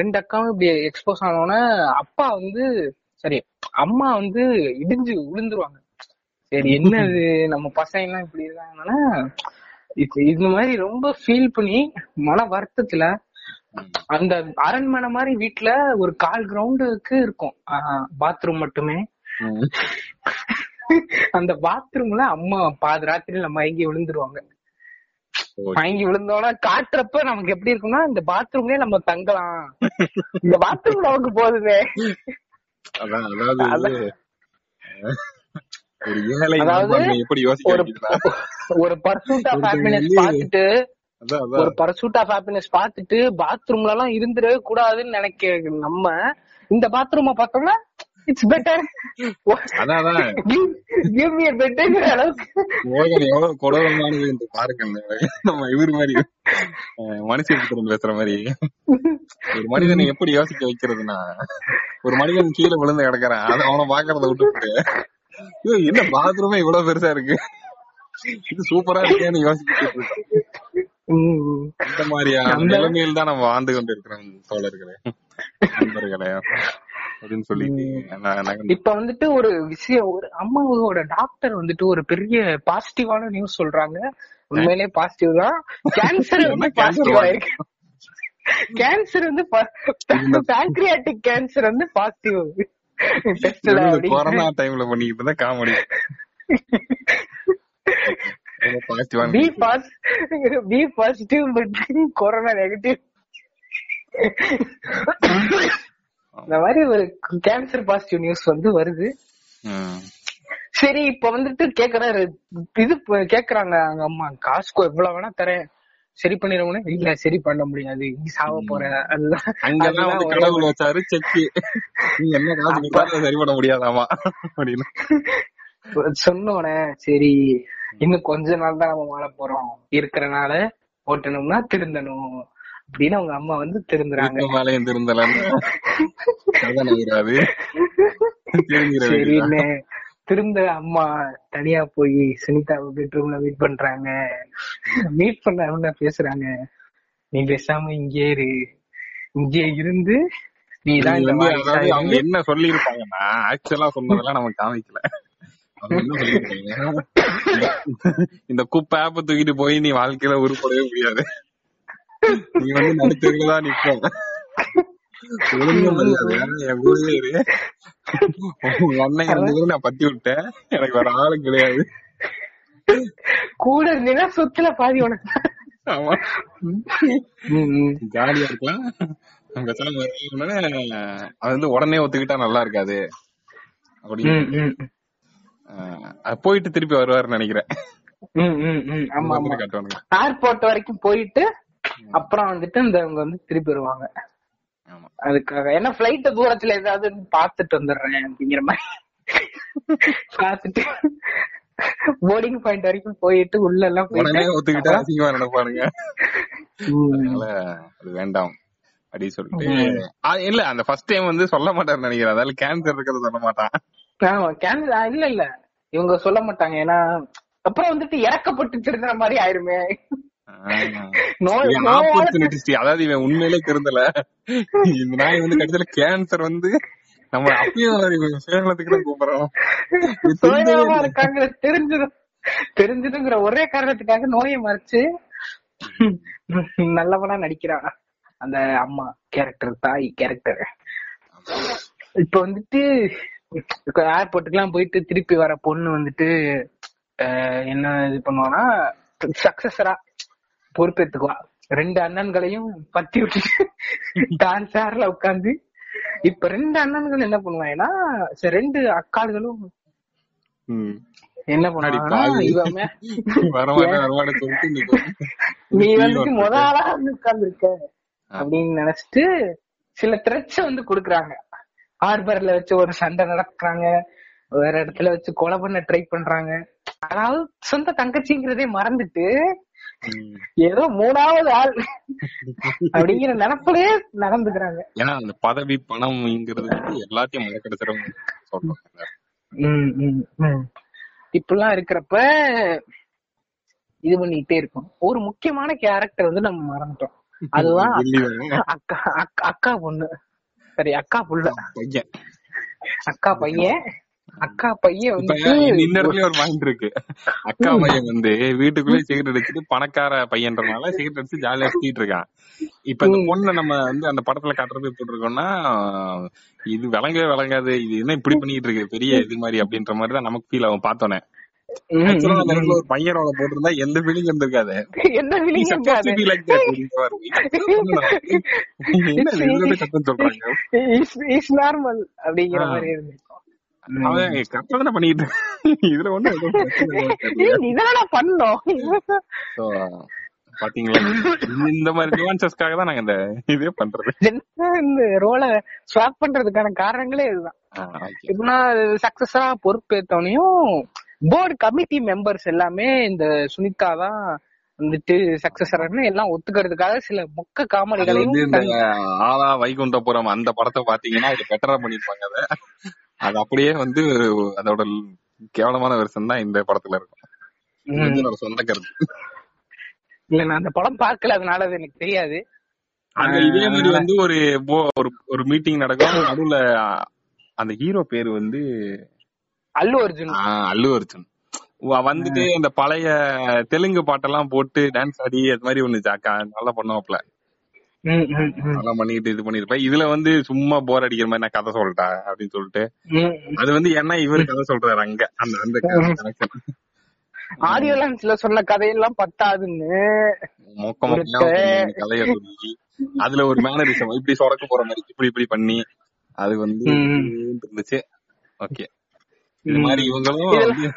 A: ரெண்டு அக்காவும் இப்படி எக்ஸ்போஸ் ஆனோடனே அப்பா வந்து சரி அம்மா வந்து இடிஞ்சு விழுந்துருவாங்க சரி என்னது? நம்ம பசங்க எல்லாம் இப்படி இருக்காங்கன்னா இது இந்த மாதிரி ரொம்ப ஃபீல் பண்ணி மன வருத்தத்துல அந்த அரண்மனை மாதிரி வீட்ல ஒரு கால் கிரவுண்டுக்கு இருக்கும். பாத்ரூம் மட்டுமே. அந்த பாத்ரூம்ல அம்மா பாதி ராத்திரில மயங்கி விழுந்துருவாங்க.
B: ஓ,
A: மயங்கி விழுந்தோன்னா காட்டுறப்ப நமக்கு எப்படி இருக்கும்னா இந்த பாத்ரூம்லயே நம்ம தங்கலாம். இந்த பாத்ரூம் நமக்கு போதுமே.
B: அதாவது ஒரு ஏழை எப்படி யோசிக்க
A: ஒரு பர்சூட் ஆஃப் ஹாப்பினஸ் ஒரு பர்சூட் ஆஃப் பாத்துட்டு பாத்ரூம்ல எல்லாம் இருந்துடவே கூடாதுன்னு நினைக்க நம்ம இந்த பாத்ரூம பார்த்தோம்னா இட்ஸ் பெட்டர்
B: அதான்
A: கிவ் மீ பெட்டர்ங்கிற அளவுக்கு.
B: எவ்வளவு கொடூரமானது என்று பாருங்கள். நம்ம இவர் மாதிரி மனுஷன் பேசுற மாதிரி. ஒரு மனிதனை எப்படி யோசிக்க வைக்கிறதுனா ஒரு மனிதன் கீழே விழுந்து கிடக்குறான். அதை அவனை பாக்குறத ஐயோ, என்ன பாத்ரூமே இவ்வளவு பெருசா இருக்கு? இது சூப்பரா இருக்கேன்னு யோசிச்சுட்டு இந்த மாதிரியான நிலைமையில் தான் நம்ம வாழ்ந்து கொண்டு இருக்கிறோம் தோழர்களே நண்பர்களே அப்படின்னு
A: இப்ப வந்துட்டு ஒரு விஷயம் ஒரு அம்மாவோட டாக்டர் வந்துட்டு ஒரு பெரிய பாசிட்டிவான நியூஸ் சொல்றாங்க. உண்மையிலேயே பாசிட்டிவ் தான். கேன்சர் வந்து பாசிட்டிவ்
B: வா?
A: ஆயிருக்கு கேன்சர் வந்து பேங்க்ரியாட்டிக் கேன்சர் வந்து பாசிட்டிவ்
B: கொரோனா டைம்ல பண்ணிக்கிட்டு இருந்தா comedy
A: B B positive but corona negative இந்த மாதிரி ஒரு கேன்சர் பாசிட்டிவ் நியூஸ் வந்து வருது. சரி இப்ப வந்துட்டு கேக்குறாரு இது கேக்குறாங்க அவங்க அம்மா காசுக்கோ எவ்வளவு வேணா தரேன். சரி பண்ணிடுவோம் இல்ல சரி பண்ண முடியாது. நீ சாவ போற. அதுதான்.
B: அங்கதான் வந்து கடவுள் வச்சாரு செக்கு. நீ என்ன காசு சரி பண்ண முடியாதாமா? அப்படின்னு.
A: சொன்னோனே சரி இன்னும் கொஞ்ச நாள் தான் நம்ம வாழ போறோம். இருக்கிறனால ஓட்டணும்னா திருந்தணும். அப்படின்னு அவங்க அம்மா வந்து திருந்துறாங்க.
B: மேலையும் திருந்தலன்னு
A: திரும்ப அம்மா தனியா போய் சுனிதா பெட்ரூம்ல மீட் பண்றாங்க. மீட் பண்ண பேசுறாங்க. நீ பேசாம இங்கே இரு. இங்கே இருந்து
B: அவங்க என்ன சொல்லி இருப்பாங்கன்னா ஆக்சுவலா சொன்னதெல்லாம் நமக்கு காமிக்கல இந்த குப்பை ஆப்ப தூக்கிட்டு போய் நீ வாழ்க்கையில உருப்படவே முடியாது. நீ வந்து நடுத்தருல தான் நிப்ப. என் கூடவே இரு. உங்க அண்ணன் இருந்தது நான் பத்தி விட்டேன். எனக்கு வேற ஆளு கிடையாது.
A: கூட இருந்தீங்கன்னா சொத்துல பாதி உனக்கு.
B: ஆமா. ஜாலியா இருக்கலாம் அது வந்து உடனே ஒத்துக்கிட்டா நல்லா இருக்காது. அப்படின்னு. போயிட்டு திருப்பி வருவாருன்னு நினைக்கிறேன்.
A: ஏர்போர்ட் வரைக்கும் போயிட்டு அப்புறம் வந்துட்டு இந்த இவங்க வந்து திருப்பி வருவாங்க. அதுக்காக. ஏன்னா பிளைட் தூரத்துல ஏதாவது பாத்துட்டு வந்துடுறேன் அப்படிங்கிற மாதிரி. பாத்துட்டு போர்டிங் பாயிண்ட் வரைக்கும் போயிட்டு உள்ள எல்லாம்
B: உடனே ஒத்துக்கிட்டா அசிங்கமா நினைப்பானுங்க. அதனால அது வேண்டாம் அப்படி சொல்லிட்டு. இல்ல அந்த ஃபர்ஸ்ட் டைம் வந்து சொல்ல மாட்டாருன்னு நினைக்கிறேன். அதால கேன்சர் இருக்கிறத சொல்ல மாட்டான்.
A: ஆமா கேன்சர் இல்ல இல்ல. இவங்க சொல்ல மாட்டாங்க. ஏன்னா அப்புறம் வந்துட்டு இறக்கப்பட்டு திருந்துற மாதிரி ஆயிருமே.
B: அதாவது இவன் உண்மையிலே திருந்தல இந்த நாய் வந்து கடைசியில கேன்சர் வந்து நம்ம அப்பயும் சேலத்துக்கு தான் கூப்பிடுறோம்.
A: தெரிஞ்சது தெரிஞ்சதுங்கிற ஒரே காரணத்துக்காக நோயை மறைச்சு நல்லவனா நடிக்கிறான் அந்த அம்மா கேரக்டர் தாய் கேரக்டர் இப்ப வந்துட்டு ஏர்போர்ட்டுக்கு எல்லாம் போயிட்டு திருப்பி வர பொண்ணு வந்துட்டு என்ன இது பண்ணுவானா சக்சஸரா பொறுப்பேத்துக்குவா. ரெண்டு அண்ணன்களையும் பத்தி விட்டுட்டு தான் சேர்ல உட்காந்து இப்ப ரெண்டு அண்ணன்கள் என்ன பண்ணுவாங்கன்னா ரெண்டு அக்காள்களும். என்ன
B: சொல்லிட்டு நீ
A: வந்துட்டு முத ஆளா வந்து உட்கார்ந்துருக்க அப்படின்னு நினைச்சிட்டு சில த்ரெட்ஸ் வந்து குடுக்குறாங்க. ஹார்பர்ல வச்சு ஒரு சண்டை நடத்துறாங்க. வேற இடத்துல வச்சு கொலை பண்ண ட்ரை பண்றாங்க. அதாவது சொந்த தங்கச்சிங்கிறதே மறந்துட்டு. ஏதோ மூணாவது ஆள். அப்படிங்கிற நினைப்புலயே நடந்துக்கிறாங்க.
B: ஏன்னா அந்த பதவி பணம்ங்கிறது வந்து எல்லாத்தையும் மறக்கடிச்சிடும் சொல்றோம்.
A: ம், ம், ம். இப்படிலாம் இருக்கிறப்ப இது பண்ணிட்டே இருக்கும். ஒரு முக்கியமான கேரக்டர் வந்து நம்ம மறந்துட்டோம். அதுதான். அக்கா அக்கா- அக்கா பொண்ணு. சரி அக்கா புள்ள. அக்கா பையன். அக்கா பையன்
B: இந்த இந்த இடத்துல ஒரு பாயிண்ட் இருக்கு. அக்கா பையன் வந்து வீட்டுக்குள்ளே சிகரெட் அடிச்சுட்டு பணக்கார பையன்றனால சிகரெட் அடிச்சு ஜாலியா சுத்திட்டு இருக்கான். இப்ப இந்த பொண்ணை நம்ம வந்து அந்த படத்துல காட்டுறது எப்படி இருக்கோம்னா இது விளங்கவே விளங்காது இது என்ன இப்படி பண்ணிட்டு இருக்கு பெரிய இது மாதிரி அப்படின்ற மாதிரி தான் நமக்கு ஃபீல் ஆகும் பார்த்தோன்னே. ஒரு பையனோட போட்டிருந்தா எந்த ஃபீலிங் இருந்திருக்காது.
A: feeling
B: சப்போஸ்
A: இருக்காது நார்மல் அப்படிங்கிற. மாதிரி
B: அவன் கரெக்டா பண்ணிட்டு. இதுல.
A: ஏய், நீதானடா பண்ணோம்
B: So, பாத்தீங்களா இந்த- மாதிரி நியூவான்சஸ்க்காக தான் நாங்க இந்த இதே பண்றது
A: இந்த ரோலை ஸ்வாப் பண்றதுக்கான காரணங்களே இதுதான். எப்படின்னா சக்சஸரா பொறுப்பேற்றவனையும் போர்டு கமிட்டி மெம்பர்ஸ் எல்லாமே இந்த சுனிதா தான் வந்துட்டு சக்சஸர்னு எல்லாம் ஒத்துக்கிறதுக்காக சில மொக்க காமெடிகளையும்
B: ஆலா வைகுண்டபுரம் அந்த படத்தை பாத்தீங்கன்னா இது பெட்டரா பண்ணிருப்பாங்க அத அது அப்படியே வந்து அதோட கேவலமான வெர்ஷன் தான் இந்த படத்துல இருக்கும். சொந்த கருத்து
A: இல்ல நான் அந்த படம் பார்க்கல அதனால அது எனக்கு தெரியாது.
B: அங்க இதே மாதிரி வந்து ஒரு ஒரு மீட்டிங் நடக்கும். நடுவுல அந்த ஹீரோ பேரு வந்து
A: அல்லு அர்ஜுன்.
B: அல்லு அர்ஜுன். வந்துட்டு இந்த பழைய தெலுங்கு பாட்டெல்லாம் போட்டு டான்ஸ் ஆடி அது மாதிரி ஒண்ணு ஜாக்கா நல்லா பண்ணுவாப்ல பண்ணிட்டு இது பண்ணிருப்பேன் இதுல வந்து சும்மா போர் அடிக்கிற மாதிரி நான் கதை சொல்லிட்டேன் அப்படின்னு சொல்லிட்டு. அது வந்து ஏன்னா இவரு கதை சொல்றாரு அங்க அந்த அந்த கனெக்ஷன்
A: ஆடியோ லான்ச்ல சொன்ன கதையெல்லாம் பத்தாதுன்னு.
B: கதைய சொல்லி அதுல ஒரு மேனரிசம் இப்படி சொடக்க போற மாதிரி இப்படி இப்படி பண்ணி அது வந்து. இருந்துச்சு. ஓகே இது மாதிரி இவங்களும்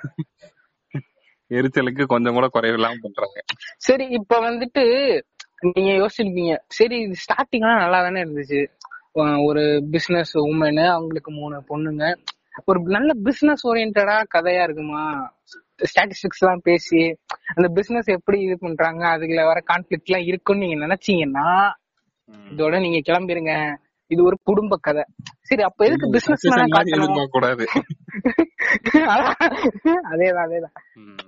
B: எரிச்சலுக்கு கொஞ்சம் கூட குறைவில்லாம பண்றாங்க.
A: சரி இப்ப வந்துட்டு நீங்க யோசிச்சிருப்பீங்க சரி இது ஸ்டார்டிங்லாம் நல்லா தானே இருந்துச்சு. ஒரு பிசினஸ் உமனு அவங்களுக்கு மூணு பொண்ணுங்க. ஒரு நல்ல பிசினஸ் ஓரியன்டா கதையா இருக்குமா? ஸ்டாட்டிஸ்டிக்ஸ் எல்லாம் பேசி அந்த பிசினஸ் எப்படி இது பண்றாங்க? அதுல வர கான்ஃபிளிக்ட் எல்லாம் இருக்குன்னு நீங்க நினைச்சீங்கன்னா இதோட நீங்க கிளம்பிருங்க. இது ஒரு குடும்ப கதை. சரி அப்ப எதுக்கு பிசினஸ்
B: கூடாது
A: அதேதான் அதேதான்.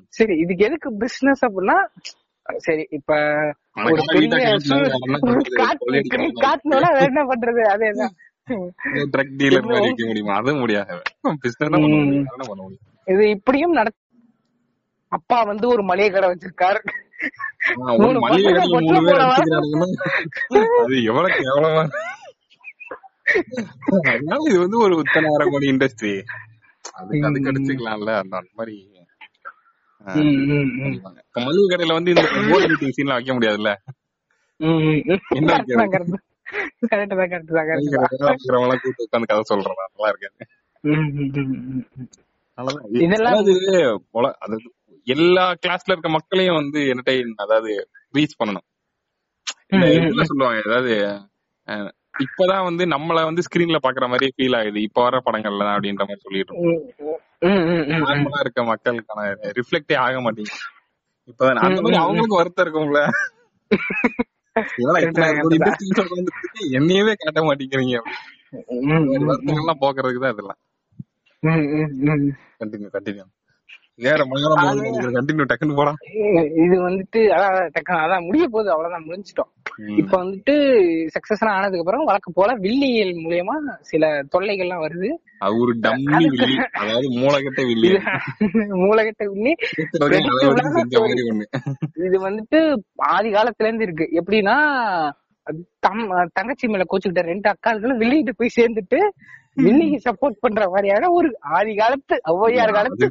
A: சரி இதுக்கு எதுக்கு பிசினஸ் அப்படின்னா சரி இப்ப ஒரு பெரிய
B: என்ன பண்றது? கொள்ளையடிக்கிறாங்க.
A: காட்டணும்னா வேற என்ன பண்றது? அதேதான்
B: ட்ரக் டீலர் மாதிரி இருக்க முடியுமா? முடியாது. முடியும்.
A: இது இப்படியும் நட அப்பா வந்து ஒரு மளிகை கடை வச்சிருக்காரு.
B: அது எவ்வளவு கேவலமா அதனால இது வந்து ஒரு உத்தனாயிரம் கோடி இண்டஸ்ட்ரி அதுக்கு அதுக்கு அடிச்சுக்கலாம்ல அந்த மாதிரி ஆ,
A: ம், ம், ம்.
B: பண்ணிப்பாங்க. இப்ப மளிகை கடையில வந்து இந்த போர்டு மீட்டிங் சீன்லாம் வைக்க முடியாதுல்ல. என்ன கூட்டு உட்காந்து கதை சொல்றதா? நல்லா இருக்காது. எல்லா கிளாஸ்ல இருக்க மக்களையும் வந்து என்டர்டைன் அதாவது ரீச் பண்ணணும். சொல்லுவாங்க. அதாவது இப்பதான் வந்து நம்மள வந்து ஸ்கிரீன்ல பாக்குற மாதிரி ஃபீல் ஆகுது. இப்ப வர படங்கள்ல அப்படின்ற மாதிரி சொல்லிட்டு இருக்க மக்களுக்கான ரிஃப்ளெக்டே ஆக மாட்டேங்குது. இப்பதான் அந்த மாதிரி அவங்களுக்கும் வருத்தம் இருக்கும்ல. என்னையவே காட்ட மாட்டேங்கிறீங்க.
A: ம், ம், ம்.
B: வருத்தங்கள்லாம் போக்குறதுக்கு தான் இதெல்லாம். கண்டினியூ கண்டினியூ
A: இது வந்துட்டு அதான் டக்கு- அதான் முடிய போகுது. அவ்வளவுதான் முடிஞ்சிட்டோம். இப்ப வந்துட்டு சக்சஸ் ஆனதுக்கு அப்புறம் வழக்கம் போல வில்லியல் மூலியமா சில தொல்லைகள்லாம் வருது.
B: ஒரு டம்மி வில்லி. அதாவது மூளைகட்ட வில்லி.
A: மூலகட்ட வில்லி இது வந்துட்டு ஆதி காலத்துல இருந்து இருக்கு. எப்படின்னா தம் தங்கச்சி மேல கோச்சுக்கிட்ட ரெண்டு அக்காள்களும் வில்லிகிட்ட போய் சேர்ந்துட்டு வில்லிக்கு சப்போர்ட் பண்ற மாதிரியான ஒரு ஆதி காலத்து ஔவையார் காலத்து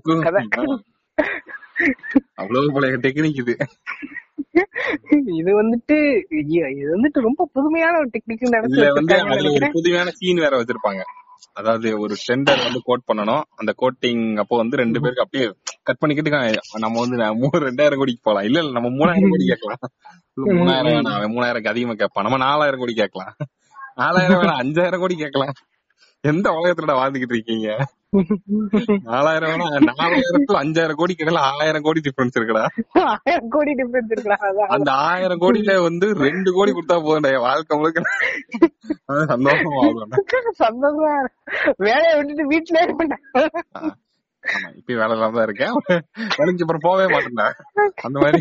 B: அவ்வளவு பழைய டெக்னிக் இது.
A: இது வந்துட்டு இது வந்துட்டு ரொம்ப புதுமையான ஒரு டெக்னிக்
B: வந்து புதுமையான சீன் வேற வச்சிருப்பாங்க. அதாவது ஒரு டெண்டர் வந்து கோட் பண்ணணும். அந்த கோட்டிங் அப்போ வந்து ரெண்டு பேருக்கு அப்படியே கட் பண்ணிக்கிட்டு நம்ம வந்து மூணு ரெண்டாயிரம் கோடிக்கு போலாம். இல்ல இல்ல நம்ம மூணாயிரம் கோடி கேட்கலாம். மூணாயிரம் வேணாம் மூணாயிரம் அதிகமா கேட்பான். நம்ம நாலாயிரம் கோடி கேட்கலாம். நாலாயிரம் வேணாம் அஞ்சாயிரம் கோடி கேட்கலாம். எந்த உலகத்துல வாழ்ந்துகிட்டு இருக்கீங்க? நாலாயிரம் நாலாயிரத்துல அஞ்சாயிரம் கோடி கேட்கல ஆயிரம் கோடி டிஃபரன்ஸ் இருக்குடா.
A: ஆயிரம் கோடி டிஃபரன்ஸ் அதான்.
B: அந்த ஆயிரம் கோடியில வந்து ரெண்டு கோடி கொடுத்தா போதும் வாழ்க்கை முழுக்க. சந்தோஷமா
A: சந்தோஷமா வேலையை விட்டுட்டு வீட்டுல இருப்பேன்
B: ஆமா இப்ப வேலை இல்லாம தான் இருக்கேன். வேலைக்கு அப்புறம் போகவே மாட்டேன்டா. அந்த மாதிரி.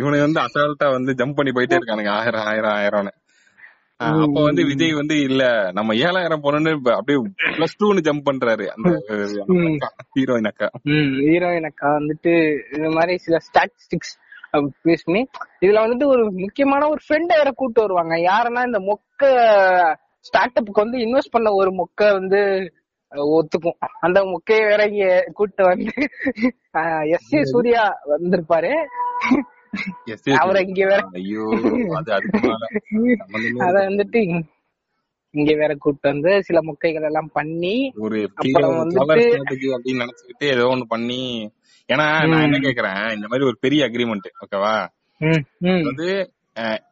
B: இவனுக்கு வந்து அசால்ட்டா வந்து ஜம்ப் பண்ணி போயிட்டே இருக்கானுங்க. ஆயிரம் ஆயிரம் ஆயிரம்னு. அப்ப வந்து விஜய் வந்து இல்ல நம்ம ஏழாயிரம் இப்ப அப்படியே பிளஸ் டூன்னு ஜம்ப் பண்றாரு. அந்த. ஹீரோயின் அக்கா
A: ஹீரோயின் அக்கா. வந்துட்டு இந்த மாதிரி சில ஸ்டாட்டிஸ்டிக்ஸ் பண்ணி இதுல வந்துட்டு ஒரு முக்கியமான ஒரு ஃப்ரெண்ட் வேற கூட்டு வருவாங்க. யாருன்னா இந்த மொக்க ஸ்டார்ட் அப்புக்கு வந்து இன்வெஸ்ட் பண்ண ஒரு மொக்க வந்து ஒத்துக்கும். அந்த மொக்கைய வேற இங்க கூட்டு வந்து எஸ் ஏ சூர்யா வந்திருப்பாரு. அவரை இங்க வேற.
B: ஐயோ அது
A: வந்துட்டு இங்க- வேற கூட்டு வந்து சில மொக்கைகள் எல்லாம் பண்ணி
B: ஒரு நினைச்சுக்கிட்டு ஏதோ ஒண்ணு பண்ணி ஏன்னா நான் என்ன கேக்குறேன் இந்த மாதிரி ஒரு பெரிய அக்ரிமெண்ட் ஓகேவா வந்து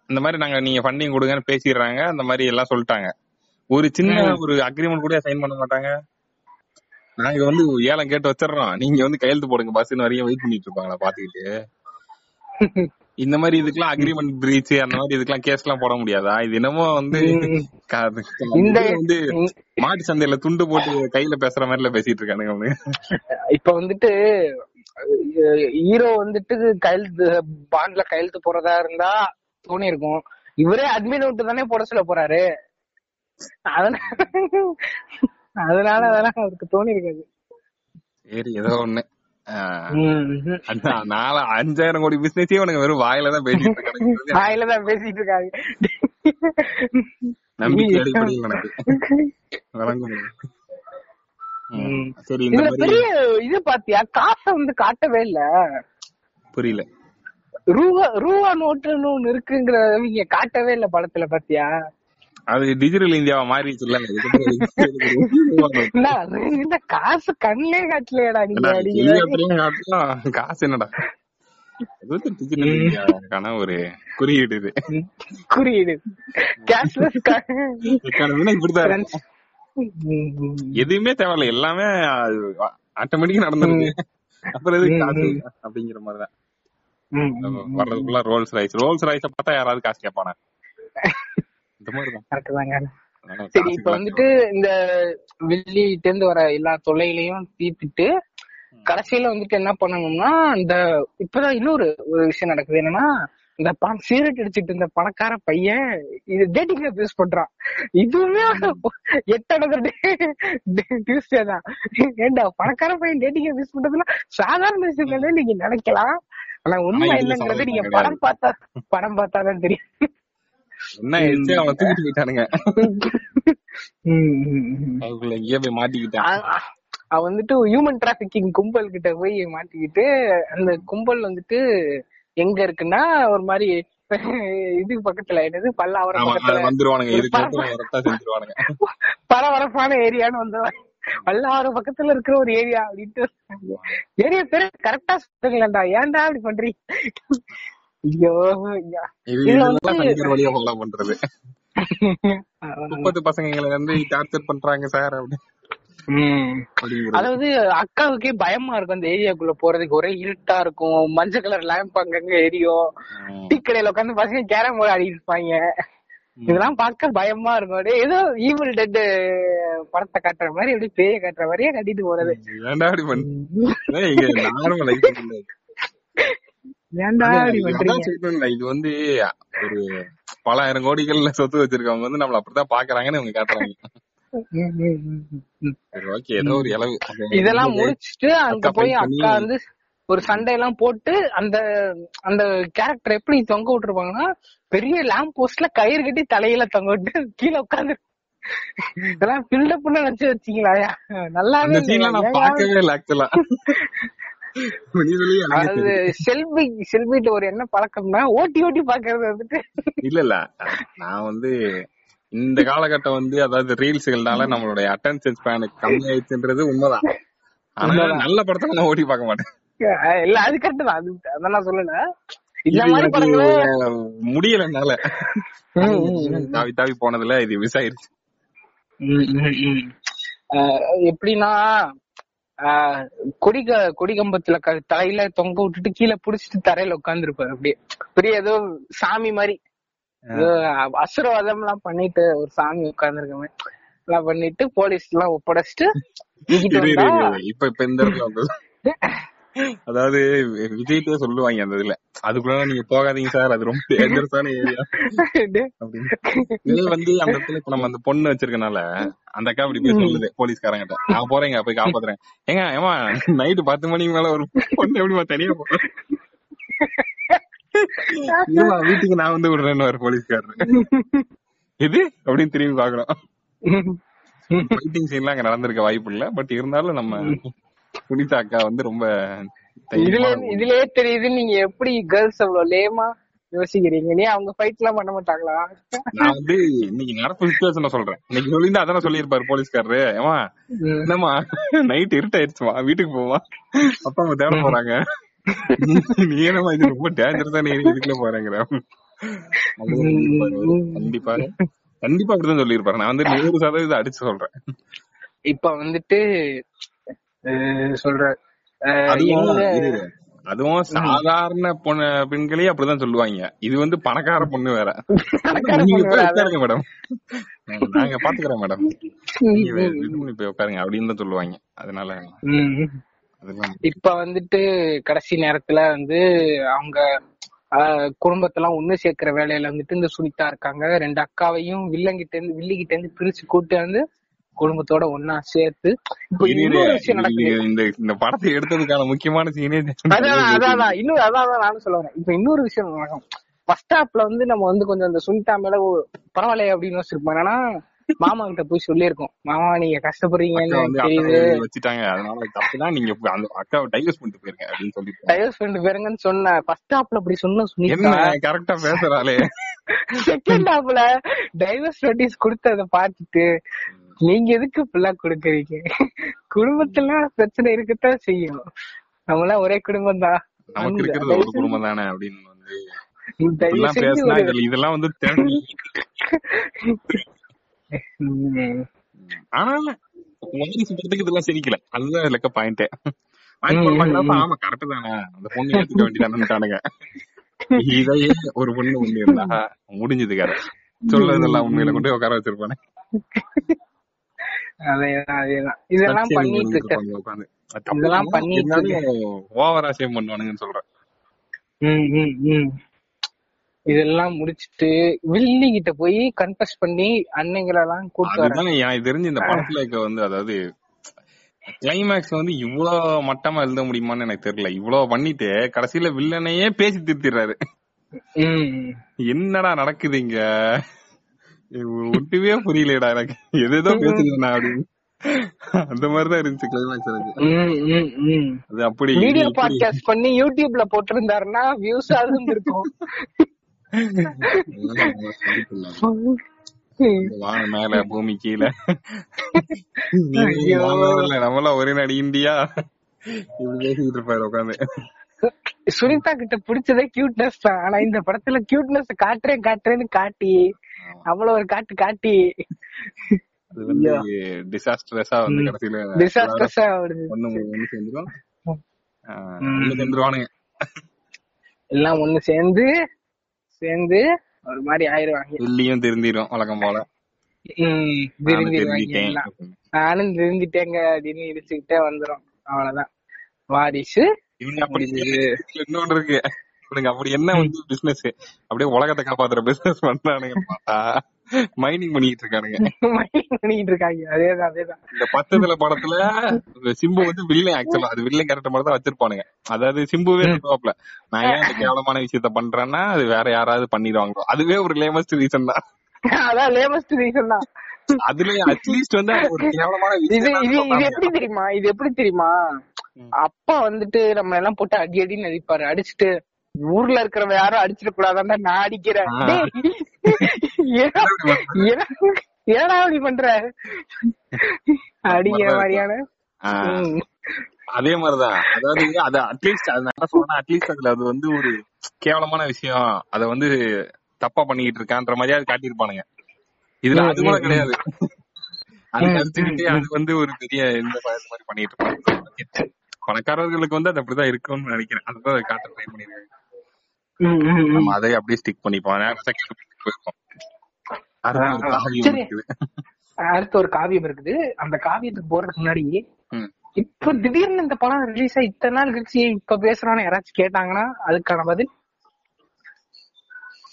B: இந்த மாதிரி நாங்க நீங்க ஃபண்டிங் கொடுங்கன்னு பேசிடுறாங்க அந்த மாதிரி எல்லாம் சொல்லிட்டாங்க. ஒரு சின்ன ஒரு அக்ரிமெண்ட் கூட சைன் பண்ண மாட்டாங்க. நாங்க வந்து ஏலம் கேட்டு வச்சிடுறோம். நீங்க வந்து கையெழுத்து போடுங்க பஸ்ன்னு வரையும் வெயிட் பண்ணிட்டு இருப்பாங்களா பாத்துக்கிட்டு இந்த மாதிரி இதுக்கெல்லாம் அக்ரிமெண்ட் பிரீச் அந்த மாதிரி இதுக்கெல்லாம் கேஸ் எல்லாம் போட முடியாதா? இது என்னமோ வந்து வந்து மாட்டு சந்தையில துண்டு போட்டு கையில பேசுற மாதிரில பேசிட்டு இருக்கானுங்க
A: இப்ப வந்துட்டு ஹீரோ வந்துட்டு கையெழுத்து பாண்ட்ல கையெழுத்து போறதா இருந்தா தோணி இருக்கும். இவரே அட்மின் விட்டு தானே போட சொல்ல போறாரு. அதனால அதனால அதெல்லாம் அவருக்கு தோணி இருக்காது.
B: சரி ஏதோ ஒண்ணு. நாலு அஞ்சாயிரம் கோடி பிசினஸே உனக்கு வெறும் வாயில தான் பேசிட்டு இருக்கானுங்க
A: வாயில தான் பேசிட்டு இருக்காங்க.
B: நம்பிக்கை அடிப்படையில். ம். சரி இந்த
A: பெரிய இது பாத்தியா? காசை வந்து காட்டவே இல்ல.
B: புரியல.
A: ரூபா ரூபா நோட்டுன்னு ஒண்ணு இருக்குங்கிற இங்க காட்டவே இல்ல படத்துல பாத்தியா?
B: அது டிஜிட்டல் இந்தியாவா மாறிடுச்சுல்ல?
A: என்ன, காசு கண்ணிலே காட்டலையடா நீங்க
B: காசு என்னடா? ஒரு குறியீடு இது.
A: குறியீடு. கேஷ்லெஸ்
B: இப்படிதான். எதுவுமே தேவையில்ல. எல்லாமே ஆட்டோமேட்டிக்கா நடந்துருது. அப்புறம் எதுக்கு காசு அப்படிங்கிற மாதிரிதான். வர்றதுக்குள்ள ரோல்ஸ் ரைஸ் ரோல்ஸ் ரைஸ பார்த்தா யாராவது காசு கேட்பானா? இந்த மாதிரிதான்
A: கரெக்ட் தாங்க.
B: அதனால
A: சரி இப்ப வந்துட்டு இந்த வெளியிட்ட இருந்து வர எல்லா தொல்லைகளையும் தீர்த்துட்டு கடைசியில வந்துட்டு என்ன பண்ணணும்னா இந்த இப்பதான் இன்னொரு ஒரு விஷயம் நடக்குது. என்னன்னா இந்த பணம் சீரட் அடிச்சிட்டு இருந்த பணக்கார பையன் இது டேட்டிங் ஆப் யூஸ் பண்றான். இதுவுமே டியூஸ்டே தான். ஏண்டா பணக்கார பையன் டேட்டிங் ஆப் யூஸ் பண்றதுலாம் சாதாரண விஷயம் நீங்க நினைக்கலாம். ஆனா உண்மை
B: இதுல
A: என்னங்கிறது நீங்க படம் பார்த்தா படம் பார்த்தாதான் தெரியும்.
B: என்ன ஆயிடுச்சு அவன் தூக்கிட்டு போயிட்டானுங்க.
A: ம், ம், ம்.
B: அதுக்குள்ள எங்கேயோ போய் மாட்டிக்கிட்டான்.
A: அ- அவன் வந்துட்டு ஹியூமன் டிராபிகிங் கும்பல் கிட்ட போய் மாட்டிக்கிட்டு அந்த கும்பல் வந்துட்டு எங்க இருக்குன்னா ஒரு மாதிரி இது பக்கத்துல என்னது? பல்லாவரம் பக்கத்துல.
B: வந்துருவானுங்க.
A: பரபரப்பான ஏரியான்னு வந்தவன். பல்லாவரம் பக்கத்துல இருக்கிற ஒரு ஏரியா அப்படின்ட்டு. ஏரியா பேரு கரெக்டா சொல்லுங்களேன்டா. ஏன்டா அப்படி பண்றீங்க ஐயோ
B: வழியா ஃபாலோ பண்றது. முப்பது பசங்களை வந்து டார்ச்சர் பண்றாங்க சார்
A: அதாவது அக்காவுக்கே பயமா இருக்கும் அந்த ஏரியாக்குள்ள போறதுக்கு. ஒரே இருட்டா இருக்கும். மஞ்சள் கலர் லேம்ப் அங்கங்க எரியும்.
B: ம்.
A: டீ கடையில உட்காந்து பசங்க கேரம் போர்டு ஆடிட்டு இருப்பாங்க. இதெல்லாம் பார்க்க பயமா இருக்கும். அப்படியே ஏதோ ஈவில் டெட் படத்தை காட்டுற மாதிரி அப்படியே பேய காட்டுற மாதிரியே கட்டிட்டு போறது.
B: இது வந்து ஒரு பல ஆயிரம் கோடிகள்ல சொத்து வச்சிருக்கவங்க வந்து நம்மள அப்படித்தான் பாக்குறாங்கன்னு இவங்க காட்டுறாங்க.
A: இதெல்லாம் முடிச்சிட்டு அங்க போய் அக்கா வந்து ஒரு சண்டை எல்லாம் போட்டு அந்த அந்த கேரக்டர் எப்படி தொங்க விட்டுருப்பாங்கன்னா பெரிய லேம்ப் போஸ்ட்ல கயிறு கட்டி தலையில தொங்க விட்டு கீழே உட்காந்து இதெல்லாம் பில்டப் பண்ண வச்சு வச்சீங்களா நல்லாவே
B: நான்? பார்க்கவே இல்ல ஆக்சுவலா
A: அதாவது செல்வி செல்விட்டு ஒரு என்ன பழக்கம்னா ஓட்டி ஓட்டி பாக்குறது வந்துட்டு.
B: இல்ல இல்ல. நான் வந்து இந்த காலகட்டம் வந்து அதாவது ரீல்ஸ்கள்னால நம்மளுடைய அட்டென்ஷன் ஸ்பேன் கம்மி ஆயிடுச்சுன்றது உண்மைதான். ஆனா நல்ல படத்தை நான் ஓட்டி பார்க்க மாட்டேன்.
A: இல்ல அது கரெக்ட் தான். அது அதான் நான் சொல்லல.
B: முடியல என்னால. தாவி தாவி போனதுல இது மிஸ் ஆயிருச்சு
A: எப்படின்னா கொடிக கொடிகம்பத்துல க- தலையில தொங்க விட்டுட்டு கீழே புடிச்சிட்டு தரையில உட்கார்ந்துருப்பாரு. அப்படியே பெரிய ஏதோ சாமி மாதிரி. ஏதோ அசுரவாதம் எல்லாம் பண்ணிட்டு ஒரு சாமி உட்கார்ந்துருக்க மாதிரி. எல்லாம் பண்ணிட்டு போலீஸ் எல்லாம் ஒப்படைச்சிட்டு.
B: இப்ப இப்ப இந்த அதாவது விஜய்ட்டே சொல்லுவாங்க அந்த இதுல. அதுக்குள்ள நீங்க போகாதீங்க சார் அது ரொம்ப டேஞ்சரஸான ஏரியா இதே வந்து அந்த இடத்துல இப்ப நம்ம அந்த பொண்ணு வச்சிருக்கனால அந்த அக்கா அப்படி போய் சொல்லுது போலீஸ்காரங்கிட்ட. நான் போறேங்க போய் காப்பாத்துறேன். ஏங்க ஏமா நைட்டு பத்து மணிக்கு மேல ஒரு பொண்ணு எப்படிமா தனியா போறேன் வீட்டுக்கு நான் வந்து விடுறேன்னு ஒரு போலீஸ்காரரு. இது அப்படின்னு திரும்பி பாக்குறோம் ஃபைட்டிங் சீன்லாம் அங்க நடந்திருக்க வாய்ப்பு இல்ல பட் இருந்தாலும் நம்ம புனிதா அக்கா வந்து ரொம்ப
A: இதுல இதுலயே தெரியுது நீங்க எப்படி கேர்ள்ஸ் அவ்வளவு லேமா யோசிக்கிறீங்க? நீ அவங்க ஃபைட் எல்லாம் பண்ண மாட்டாங்களா?
B: நான் வந்து இன்னைக்கு நடப்பு சுச்சுவேஷன் சொல்றேன். இன்னைக்கு சொல்லியிருந்தா அதான சொல்லியிருப்பாரு போலீஸ்காரரு. ஏமா
A: ம்.
B: என்னம்மா நைட் இருட்டாயிருச்சுமா வீட்டுக்கு போவா அப்பா அம்மா தேட போறாங்க. நீ என்னமா இது ரொம்ப டேஞ்சரஸான ஏரியா இதுக்குள்ள போறேங்கிற. கண்டிப்பா கண்டிப்பா அப்படிதான் சொல்லியிருப்பாரு. நான் வந்து நூறு சதவீதம் அடிச்சு சொல்றேன்.
A: இப்ப வந்துட்டு சொல்ற
B: அதுவும் சாதாரண பொண்ணு பெண்களே அப்படிதான் சொல்லுவாங்க. இது வந்து பணக்கார பொண்ணு வேற. உட்காருங்க மேடம். நாங்க பாத்துக்கிறோம் மேடம். போய் உட்காருங்க அப்படின்னு தான் சொல்லுவாங்க. அதனால
A: இப்ப வந்துட்டு கடைசி நேரத்துல வந்து அவங்க குடும்பத்தெல்லாம் ஒண்ணு சேர்க்கிற வேலையில வந்துட்டு இந்த சுனிதா இருக்காங்க. ரெண்டு அக்காவையும் வில்லங்கிட்ட இருந்து வில்லிகிட்ட இருந்து பிரிச்சு கூட்டு வந்து குடும்பத்தோட ஒன்னா சேர்த்து இப்ப. இன்னொரு விஷயம் நடக்குது.
B: இந்த இந்த படத்தை எடுத்ததுக்கான முக்கியமான சீனே
A: அதான் அதான் இன்னும் அதான். நானும் சொல்ல வரேன். இப்ப இன்னொரு விஷயம் நடக்கும். ஃபர்ஸ்ட் ஹாப்ல வந்து நம்ம வந்து கொஞ்சம் அந்த சுனிதா மேல பரவாயில்லையே அப்படின்னு யோசிச்சிருப்போம் ஆனா மாமா கிட்ட போய் சொல்லியிருக்கோம். மாமா நீங்க கஷ்டப்படுறீங்கன்னு
B: அக்கா அக்கா
A: தெரியுது.
B: வச்சுட்டாங்க. அதனால தப்புதான். நீங்க அந்த அக்காவை டைவர்ஸ் பண்ணிட்டு போயிருங்க அப்படின்னு சொல்லிட்டு
A: டைவர்ஸ் பண்ணிட்டு போயிருங்கன்னு சொன்னேன் ஃபர்ஸ்ட் ஹாப்ல அப்படி சொன்ன சுனிதா.
B: கரெக்டா பேசுறாளே.
A: செகண்ட் ஹாப்ல டைவர்ஸ் நோட்டீஸ் கொடுத்தத பார்த்துட்டு நீங்க எதுக்கு இப்படிலாம் கொடுக்குறீங்க? குடும்பத்துல பிரச்சனை இருக்கத்தான் செய்யும். நம்மளாம் ஒரே குடும்பம் தான்
B: நமக்கு இருக்கிறது ஒரு குடும்பம் தானே அப்படின்னு வந்து இதெல்லாம் வந்து. ஆனா வாரிசு படத்துக்கு இதெல்லாம் சிரிக்கல. அதுதான் இதுல பாயிண்டே ஆமா கரெக்ட் தானே. அந்த பொண்ணு ஏத்துக்க வேண்டியதானுட்டானுங்க இதையே ஒரு பொண்ணு ஒண்ணு இருந்தா முடிஞ்சது கதை. சொல்றதெல்லாம் உண்மையில கொண்டு உட்கார வச்சிருப்பானே.
A: அதேதான் அதேதான். இதெல்லாம் பண்ணிட்டு இருக்க இதெல்லாம் பண்ணிட்டு
B: ஓவரா சேம் பண்ணுவானுங்கன்னு சொல்றேன்.
A: இதெல்லாம் முடிச்சிட்டு வில்லி கிட்ட போய் கன்ஃபஸ் பண்ணி அன்னைங்களெல்லாம்
B: அதுதான் எனக்கு தெரிஞ்சு இந்த படத்துல இருக்க வந்து அதாவது கிளைமேக்ஸ் வந்து இவ்வளவு மட்டமா எழுத முடியுமான்னு எனக்கு தெரியல. இவ்வளவு பண்ணிட்டு கடைசியில வில்லனையே பேசி திருத்திடுறாரு. என்னடா நடக்குது இங்க? இது ஒட்டுவே புரியலடா எனக்கு. எதேதோ பேசுறேன் அப்படின்னு. அந்த மாதிரிதான் இருந்துச்சு கிளைமேக்ஸ் எனக்கு. அது அப்படி
A: வீடியோ. பாட்காஸ்ட் பண்ணி யூடியூப்ல போட்டிருந்தாருன்னா வியூஸ்
B: சொல்லிக்கலாம். வானம் மேல பூமி கீழே. நம்மளாம் ஒரே நாடு இந்தியா. இப்படி பேசிக்கிட்டு இருப்பாரு உட்காந்து.
A: சுனிதா கிட்ட பிடிச்சதே கியூட்னஸ் தான். ஆனா இந்த படத்துல கியூட்னஸ் காட்டுறேன் காட்டுறேன்னு காட்டி அவ்வளவு ஒரு காட்டு காட்டி.
B: டிசாஸ்டரஸா வந்து கடைசியில
A: டிசாஸ்டர்ஸா வருது.
B: ஒண்ணு ஒண்ணு சேர்ந்துரும். ஒண்ணு சேர்ந்துருவானுங்க.
A: எல்லாம் ஒண்ணு சேர்ந்து சேர்ந்து ஒரு மாதிரி ஆயிருவாங்க
B: வெள்ளியும் திருந்திரும் வழக்கம் போல.
A: திருந்திருவாங்க நானும் திருந்திட்டேங்க அப்படின்னு இடிச்சுக்கிட்டே வந்துரும். அவ்வளவுதான். வாரிசு
B: இவங்க அப்படி இன்னொன்று இருக்கு. இவனுங்க அப்படி என்ன வந்து பிசினஸ் அப்படியே உலகத்தை காப்பாத்துற பிசினஸ் பண்றானுங்க. பார்த்தா மைனிங் பண்ணிட்டு இருக்கானுங்க.
A: பண்ணிட்டு இருக்காங்க. அதேதான் அதேதான்.
B: இந்த பத்ததுல படத்துல சிம்பு வந்து வில்லன் ஆக்சுவலா அது வில்லன் கேரக்டர் மாதிரி தான் வச்சிருப்பானுங்க. அதாவது சிம்புவே சொல்லுவாப்ல நான் ஏன் இந்த கேவலமான விஷயத்த பண்றேன்னா அது வேற யாராவது பண்ணிடுவாங்க அதுவே ஒரு லேமஸ்ட் ரீசன் தான்.
A: அதான் லேமஸ்ட் ரீசன் தான்.
B: அதுல அட்லீஸ்ட் வந்து ஒரு கேவலமான
A: இது இது எப்படி தெரியுமா? இது எப்படி தெரியுமா? அப்பா வந்துட்டு நம்ம எல்லாம் போட்டு அடி அடின்னு அடிப்பாரு அடிச்சுட்டு ஊர்ல இருக்கிறவ யாரும் அடிச்சிட கூடாதான்டா நான் அடிக்கிறேன். ஏடா அப்படி பண்ற? அடிக்கிற மாதிரியான.
B: அதே மாதிரிதான். அதாவது அது அட்லீஸ்ட் அது நான் சொல்றேன் அட்லீஸ்ட் அதுல அது வந்து ஒரு கேவலமான விஷயம். அத வந்து தப்பா பண்ணிக்கிட்டு இருக்கான்ற மாதிரி அது காட்டியிருப்பானுங்க. இதுல அது கூட கிடையாது. அது கழிச்சுக்கிட்டே அது வந்து ஒரு பெரிய இந்த மாதிரி பண்ணிட்டு இருப்பாங்க. பணக்காரர்களுக்கு வந்து அது அப்படிதான் இருக்கும்னு நினைக்கிறேன். அதுதான் அதை காட்ட ட்ரை பண்ணிருக்காங்க. நம்ம அதை அப்படியே ஸ்டிக் பண்ணிப்போம். அடுத்து ஒரு காவியம். இருக்குது.
A: அந்த காவியத்துக்கு போறதுக்கு முன்னாடி. இப்ப திடீர்னு இந்த படம் ரிலீஸ் ஆகி இத்தனை நாள் கழிச்சு இப்ப பேசுறான்னு யாராச்சும் கேட்டாங்கன்னா அதுக்கான பதில்?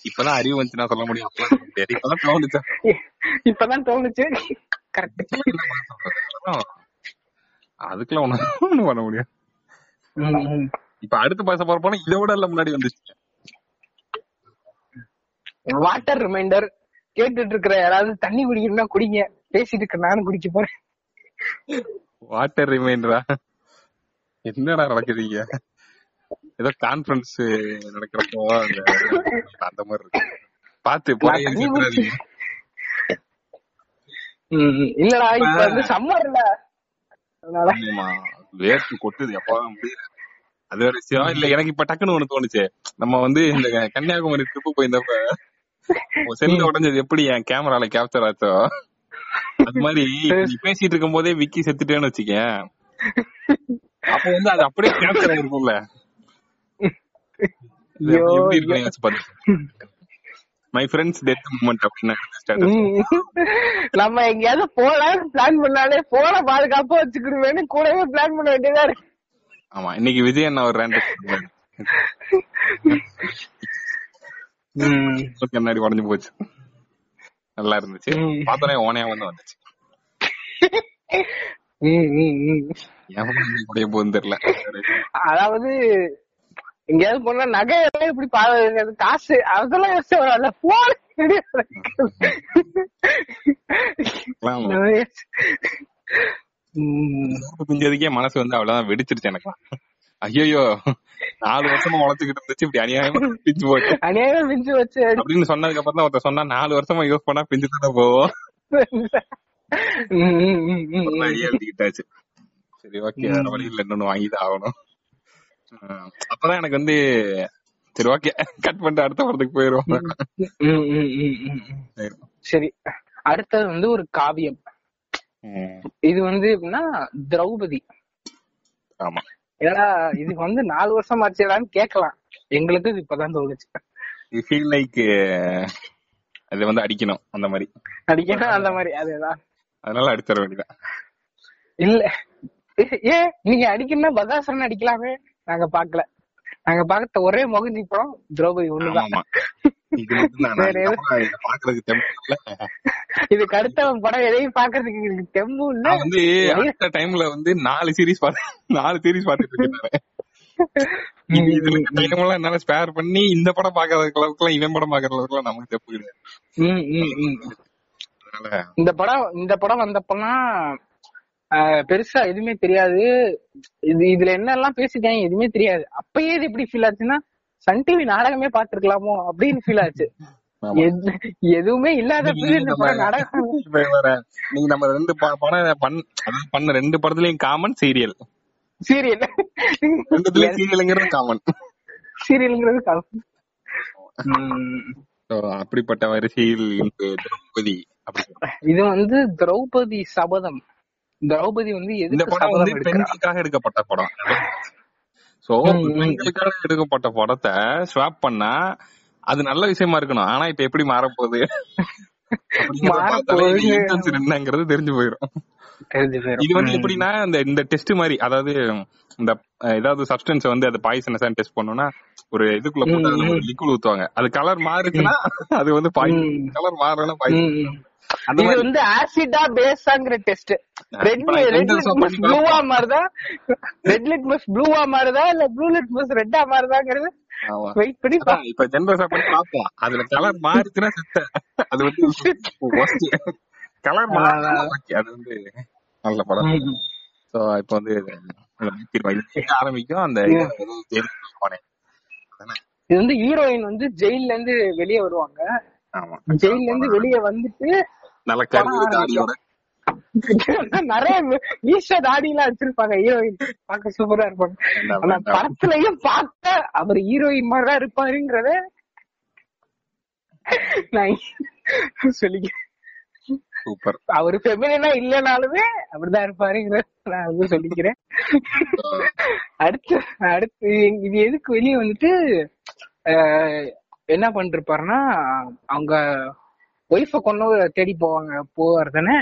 B: இப்பதான் அறிவு வந்துச்சுன்னா சொல்ல முடியும். இப்பதான் தோணுச்சா.
A: இப்பதான் தோணுச்சு. கரெக்ட்
B: அதுக்கெல்லாம் ஒண்ணும் ஒண்ணும் பண்ண முடியாது. இப்ப அடுத்து பேச போற படம் இதை விட எல்லாம் முன்னாடி வந்துச்சு.
A: வாட்டர் ரிமைண்டர் கேட்டுட்டு இருக்கிற யாராவது தண்ணி குடிக்கணும்னா குடிங்க. பேசிட்டு இருக்க நானும் குடிக்க போறேன்.
B: வாட்டர் ரிமைண்டரா என்னடா நடக்குதுங்க ஏதோ கான்ஃபரன்ஸ் நடக்கிறப்போ அந்த மாதிரி இருக்கு. பாத்து போய்
A: இல்லடா இப்ப வந்து சம்மர்ல
B: வேர்த்து கொட்டுது. எப்ப முடியல அது வேற விஷயம். இல்ல எனக்கு இப்ப டக்குன்னு ஒண்ணு தோணுச்சு. நம்ம வந்து இந்த கன்னியாகுமரி ட்ரிப்பு போயிருந்தப்ப செல்ல உடைஞ்சது எப்படி என் கேமரால கேப்சர் ஆச்சோ? அது மாதிரி பேசிட்டு இருக்கும் போதே விக்கி செத்துட்டேன்னு வச்சுக்கேன். அப்ப வந்து அது அப்படியே கேப்சர் ஆயிருக்கும்ல. மை ஃப்ரெண்ட்ஸ் டெத் மூமெண்ட் அப்படின்னு.
A: நம்ம எங்கேயாவது போலாம்னு பிளான் பண்ணாலே போன பாதுகாப்பா வச்சுக்கிடுவேன்னு கூடவே பிளான் பண்ண வேண்டியதா இருக்கு.
B: ஆமா இன்னைக்கு விஜய் அண்ணா ஒரு ரேண்ட் கண்ணாடி உடஞ்சு போச்சு. நல்லா இருந்துச்சு. பார்த்தோன்னே ஓனையா வந்து வந்துச்சு. உடைய போகுதுன்னு தெரியல.
A: அதாவது எங்கேயாவது போனா நகை எல்லாம் இப்படி பாது காசு அதெல்லாம் யோசிச்சு வரல போன்.
B: பிஞ்சதுக்கே மனசு வந்து அவ்வளவுதான் வெடிச்சிருச்சு எனக்கு. ஐயோ நாலு வருஷமா உழைச்சுக்கிட்டு இருந்துச்சு இப்படி அநியாயமா பிஞ்சு போச்சு.
A: அநியாயம் மிஞ்சு வச்சு
B: அப்படின்னு சொன்னதுக்கு அப்புறம் தான் ஒருத்தர் சொன்னா நாலு வருஷமா யூஸ் பண்ணா பிஞ்சு தானே போவோம். சரி ஓகே வேற வழி இல்ல இன்னொன்னு வாங்கிதான் ஆகணும். அப்பதான் எனக்கு வந்து சரி ஓகே கட் பண்ணிட்டு அடுத்த படத்துக்கு போயிருவோம்.
A: சரி. அடுத்தது வந்து ஒரு காவியம். இது வந்து எப்படின்னா திரௌபதி.
B: ஆமா.
A: ஏன்னா இதுக்கு வந்து நாலு வருஷம் ஆச்சுடான்னு கேட்கலாம். எங்களுக்கு இது இப்பதான் தோணுச்சு.
B: ஃபீல் லைக் அது வந்து அடிக்கணும் அந்த மாதிரி.
A: அடிக்கணும் அந்த மாதிரி. அதேதான்.
B: அதனால அடிச்சிட வேண்டியதான்
A: இல்ல. ஏன்? நீங்க அடிக்கணும்னா பகாசுரன் அடிக்கலாமே. நாங்க பாக்கல. நாங்க பார்த்த ஒரே முகஞ்சி படம் திரௌபதி ஒண்ணுதான்.
B: இது தெம்பு
A: அடுத்த படம் எதையும் பாக்குறதுக்கு
B: நான் வந்து அடுத்த டைம்ல வந்து நாலு சீரிஸ் பாத்து நாலு சீரிஸ் பாத்துட்டு இருக்கேன் என்னால ஸ்பேர் பண்ணி இந்த படம் பாக்குற அளவுக்கு எல்லாம் இவன் படம் பாக்குற அளவுக்கு எல்லாம் நமக்கு தெப்பு கிடையாது
A: இந்த படம் இந்த படம் வந்தப்பலாம் ஆஹ், பெருசா எதுவுமே தெரியாது. இது இதுல என்னெல்லாம் பேசிட்டாங்க எதுவுமே தெரியாது. அப்பயே இது எப்படி ஃபீல் ஆச்சுன்னா சன் டிவி நாடகமே பாத்துருக்கலாமோ அப்படின்னு ஃபீல் ஆச்சு. எதுவுமே
B: வேற நீங்க நம்ம ரெண்டு படம் பண்ண ரெண்டு படத்துலயும் காமன் சீரியல்
A: சீரியல்
B: ரெண்டுத்துலயும் சீரியல்ங்கிறது காமன்
A: சீரியல்ங்கிறது உம்.
B: அப்படிப்பட்ட வரிசையில் திரௌபதி.
A: இது வந்து திரௌபதி சபதம். திரௌபதி வந்து
B: இந்த படம் வந்து பெண்களுக்காக எடுக்கப்பட்ட படம். சோ. பெண்களுக்காக எடுக்கப்பட்ட படத்தை ஸ்வாப் பண்ணா அது நல்ல விஷயமா இருக்கணும். ஆனா இப்ப எப்படி மாறப்போகுது. intention என்னங்கிறது தெரிஞ்சு போயிடும். இது வந்து. எப்படின்னா இந்த இந்த டெஸ்ட் மாதிரி அதாவது இந்த ஏதாவது சப்ஸ்டன்ஸ் வந்து அது பாய்சனஸ் டெஸ்ட் பண்ணோம்னா ஒரு இதுக்குள்ள போட்டு லிக்விட் ஊத்துவாங்க. அது கலர் மாறுச்சுன்னா அது வந்து பாய்சன். கலர் மாறலன்னா பாய்சன்
A: இது வந்து ஆசிடா பேஸாங்கிற டெஸ்ட் ரெட் ரெட் லிட்மஸ் ப்ளூவா மாறுதா? ரெட் லிட்மஸ் ப்ளூவா மாறுதா? இல்ல ப்ளூ லிட்மஸ் ரெட்டா மாறுதாங்கிறது. வெயிட் பண்ணி
B: இப்ப ஜென்ரஸா பண்ணி பாப்போம் அதுல கலர் மாறுச்சுன்னா செத்த. அது வந்து கலர் ஓகே அது வந்து நல்ல படம். சோ இப்ப வந்து ஆரம்பிக்கும். அந்த இது
A: வந்து ஹீரோயின் வந்து ஜெயில்ல இருந்து வெளியே வருவாங்க.
B: ஆமா
A: ஜெயில்ல இருந்து வெளியே வந்துட்டு நிறைய தாடி எல்லாம் வச்சிருப்பாங்க. ஹீரோயின் பார்க்க சூப்பரா இருப்பாங்க ஆனா. படத்துலயும் அவர் ஹீரோயின் மாதிரிதான் இருப்பாருங்கிறத நான்
B: சூப்பர்
A: அவரு ஃபெமினா இல்லனாலுமே அப்படிதான் இருப்பாருங்கிறத நான் வந்து சொல்லிக்கிறேன். அடுத்து அடுத்து இது எதுக்கு வெளியே வந்துட்டு என்ன பண்ணிருப்பாருன்னா அவங்க ஒய்ஃப கொண்டு தேடி போவாங்க போவார் தானே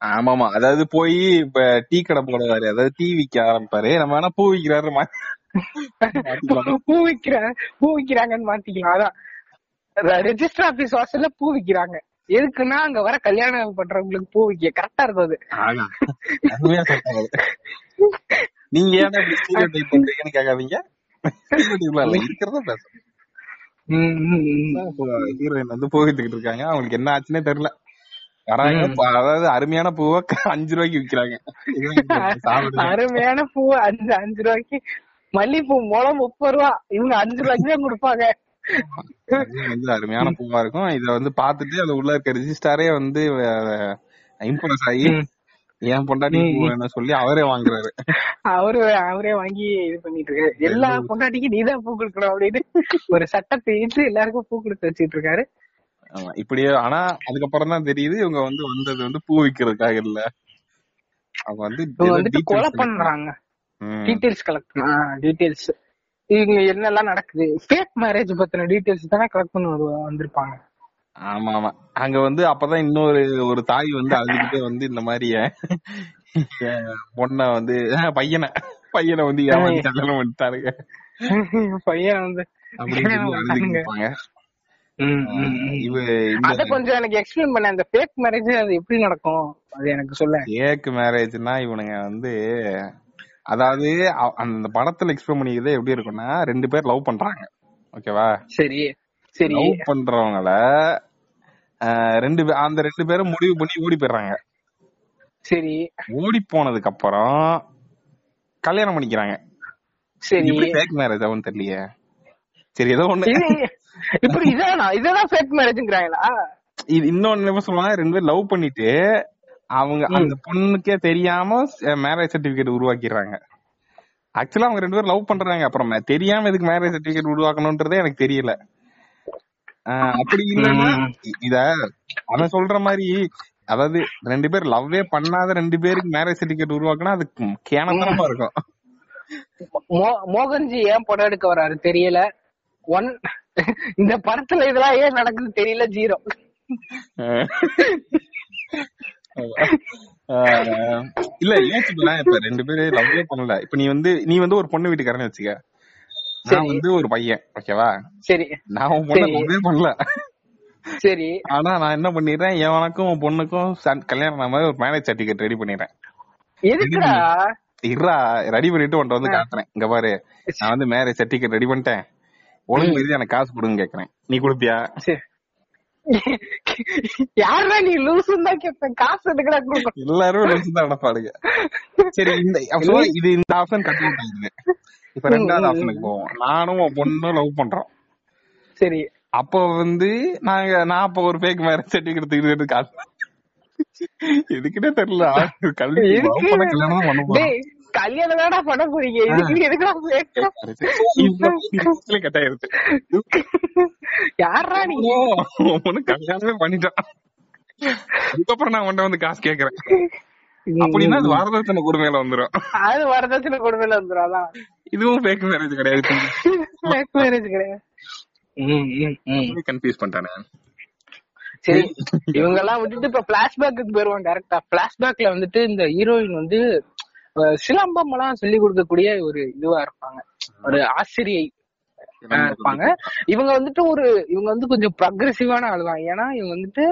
B: ஆமாமா. அதாவது போய் இப்ப டீ கடை போடுவாரு. அதாவது டீ விக்க ஆரம்பிப்பாரு. நம்ம வேணா பூ விக்கிறாரு.
A: பூ விக்கிற பூ விக்கிறாங்கன்னு மாத்திக்கலாம். அதான். ரெஜிஸ்டர் ஆபீஸ் வாசல்ல பூ விக்கிறாங்க. எதுக்குன்னா அங்க வர கல்யாணம் பண்றவங்களுக்கு பூ விக்க. கரெக்டா
B: சொல்றாங்க நீங்க ஏன் கேட்காதீங்க. இருக்கிறத பேசுறேன். ஹீரோயின் வந்து போயிட்டு இருக்காங்க. அவங்களுக்கு என்ன ஆச்சுன்னே தெரியல. வராங்க. அதாவது அருமையான பூவை அஞ்சு ரூபாய்க்கு விக்கிறாங்க.
A: அருமையான பூ அஞ்சு அஞ்சு ரூபாய்க்கு. மல்லிப்பூ முளம் முப்பது ரூபா. இவங்க அஞ்சு ரூபாய்க்கு தான் கொடுப்பாங்க.
B: அருமையான பூவா இருக்கும். இத வந்து பாத்துட்டு அது உள்ள இருக்க ரிஜிஸ்டாரே வந்து இம்ப்ரெஸ் ஆகி என் பொண்டாட்டி சொல்லி அவரே வாங்குறாரு.
A: அவரு அவரே வாங்கி இது பண்ணிட்டு இருக்காரு. எல்லா பொண்டாட்டிக்கும் நீதான் பூ கொடுக்கணும் அப்படின்னு ஒரு சட்டத்தை இட்டு எல்லாருக்கும் பூ கொடுத்து வச்சிட்டு இருக்காரு.
B: இப்படியே ஆனா அதுக்கப்புறம் தான் தெரியுது இவங்க வந்து வந்தது வந்து பூ விக்கிறதுக்காக இல்ல. அவங்க வந்து
A: கொலை பண்றாங்க. டீடைல்ஸ் கலெக்ட் டீடைல்ஸ் இவங்க என்னெல்லாம் நடக்குது? ஃபேக் மேரேஜ் பத்தின டீடைல்ஸ் தானே கலெக்ட் பண்ண வந்திருப்பாங்க.
B: ஆமா ஆமா. அங்க வந்து அப்பதான் இன்னொரு ஒரு தாய் வந்து அழுதுகிட்டே வந்து இந்த மாதிரி பொண்ண வந்து பையனை பையனை வந்து ஏமாத்தி கல்யாணம் பண்ணிட்டாருங்க
A: பையன் வந்து அத கொஞ்சம் எனக்கு எக்ஸ்பிளைன் பண்ண. அந்த ஃபேக் மேரேஜ் அது எப்படி நடக்கும்? அது எனக்கு சொல்ல.
B: ஏக் மேரேஜ்னா இவனுங்க வந்து அதாவது அந்த படத்துல எக்ஸ்பிளைன் பண்ணிக்கிறதே எப்படி இருக்கும்னா ரெண்டு பேர் லவ் பண்றாங்க. ஓகேவா?
A: சரி. சரி.
B: லவ் பண்றவங்கள ரெண்டு அந்த ரெண்டு பேரும் முடிவு பண்ணி ஓடி போயிடுறாங்க.
A: சரி.
B: ஓடி போனதுக்கு அப்புறம் கல்யாணம் பண்ணிக்கிறாங்க.
A: சரி.
B: ஃபேக் மேரேஜ் ஆகும் தெரியலையே. சரி ஏதோ ஒண்ணு.
A: இப்படி இதானா? இதெல்லாம் ஃபேக் மேரேஜ்ங்கறாங்களா
B: இது இன்னொன்னு என்ன சொல்லுவாங்க? ரெண்டு பேரும் லவ் பண்ணிட்டு அவங்க அந்த பொண்ணுக்கே தெரியாம மேரேஜ் சர்டிபிகேட் உருவாக்கிடுறாங்க. ஆக்சுவலா அவங்க ரெண்டு பேரும் லவ் பண்றாங்க. அப்புறம் தெரியாம எதுக்கு மேரேஜ் சர்டிபிகேட் உருவாக்கணும்ன்றதே எனக்கு தெரியல. அப்படி இல்லன்னா இத அவன் சொல்ற மாதிரி அதாவது ரெண்டு பேர் லவ்வே பண்ணாத ரெண்டு பேருக்கு மேரேஜ் சர்டிபிகேட் உருவாக்குனா அது கேனத்தனமா இருக்கும்.
A: மோ- மோகன்ஜி ஏன் படம் எடுக்க வராரு தெரியல. ஒன் இந்த படத்துல இதெல்லாம் ஏன் நடக்குது தெரியல ஜீரோ
B: இல்ல யோசிச்சுக்கலாம் இப்ப ரெண்டு பேரும் லவ்வே பண்ணல. இப்ப நீ வந்து நீ வந்து ஒரு பொண்ணு வீட்டுக்காரன்னு வச்சுக்க. நான் வந்து ஒரு பையன் ஓகேவா?
A: சரி.
B: நான் உன் பொண்ணை. லவ்வே பண்ணல.
A: சரி.
B: ஆனா நான் என்ன பண்ணிடுறேன் எவனுக்கும் பொண்ணுக்கும் கல்யாணம் மாதிரி ஒரு மேரேஜ் சர்டிபிகேட் ரெடி பண்ணிடுறேன்.
A: எதுக்குடா?
B: இருடா ரெடி பண்ணிட்டு உன்ட்ட வந்து காட்டுறேன். இங்க பாரு நான் வந்து மேரேஜ் சர்டிபிகேட் ரெடி பண்ணிட்டேன். ஒழுங்கு மீறி எனக்கு காசு கொடுங்க கேக்குறேன். நீ கொடுப்பியா?
A: சரி. யாரா நீ லூசுன்னு தான் கேட்பேன் காசு கொடுக்கணும்?
B: எல்லாரும் லூசு தான் நடப்பாடுங்க சரி இந்த இது இந்த ஆப்ஷன் கட் அவுட் ஆகுது இப்ப ரெண்டாவது ஆப்ஷனுக்கு போவோம். நானும் பொண்ணும் லவ் பண்றோம்.
A: சரி.
B: அப்போ வந்து நாங்க நான் அப்ப ஒரு பேக் மேரேஜ் சர்டிபிகேட் தூக்கிட்டு காசு எதுக்குன்னே தெரியல. கல்வி கல்யாணம் பண்ண போறோம்.
A: கல்யாணம் தானா பண்ண போறீங்க. இதுக்கு எதுக்குடா fake?
B: கட் ஆயிருச்சு.
A: யாரா நீ?
B: ஒண்ணு கல்யாணமே பண்ணிட்டான். அதுக்கப்புறம் நான் உன்ட்ட வந்து காசு கேக்குறேன். அப்படின்னா அது வரதட்சணை கொடுமையில வந்துரும்.
A: அது வரதட்சணை கொடுமையில வந்துடும் அதான்.
B: இதுவும் பேக் மேரேஜ் கிடையாது.
A: Fake marriage கிடையாது.
B: கன்ஃபியூஸ் பண்ணிட்டானே.
A: சரி இவங்க எல்லாம் விட்டுட்டு இப்ப பிளாஷ்பேக்கு போயிருவோம் டேரக்டா பிளாஷ்பேக்ல வந்துட்டு இந்த ஹீரோயின் வந்து சிலம்பம் எல்லாம் சொல்லி கொடுக்கக்கூடிய ஒரு இதுவா இருப்பாங்க. ஒரு ஆசிரியை. இருப்பாங்க. இவங்க வந்துட்டு ஒரு இவங்க வந்து கொஞ்சம் ப்ரக்ரெசிவான ஆள் தான் ஏன்னா இவங்க வந்துட்டு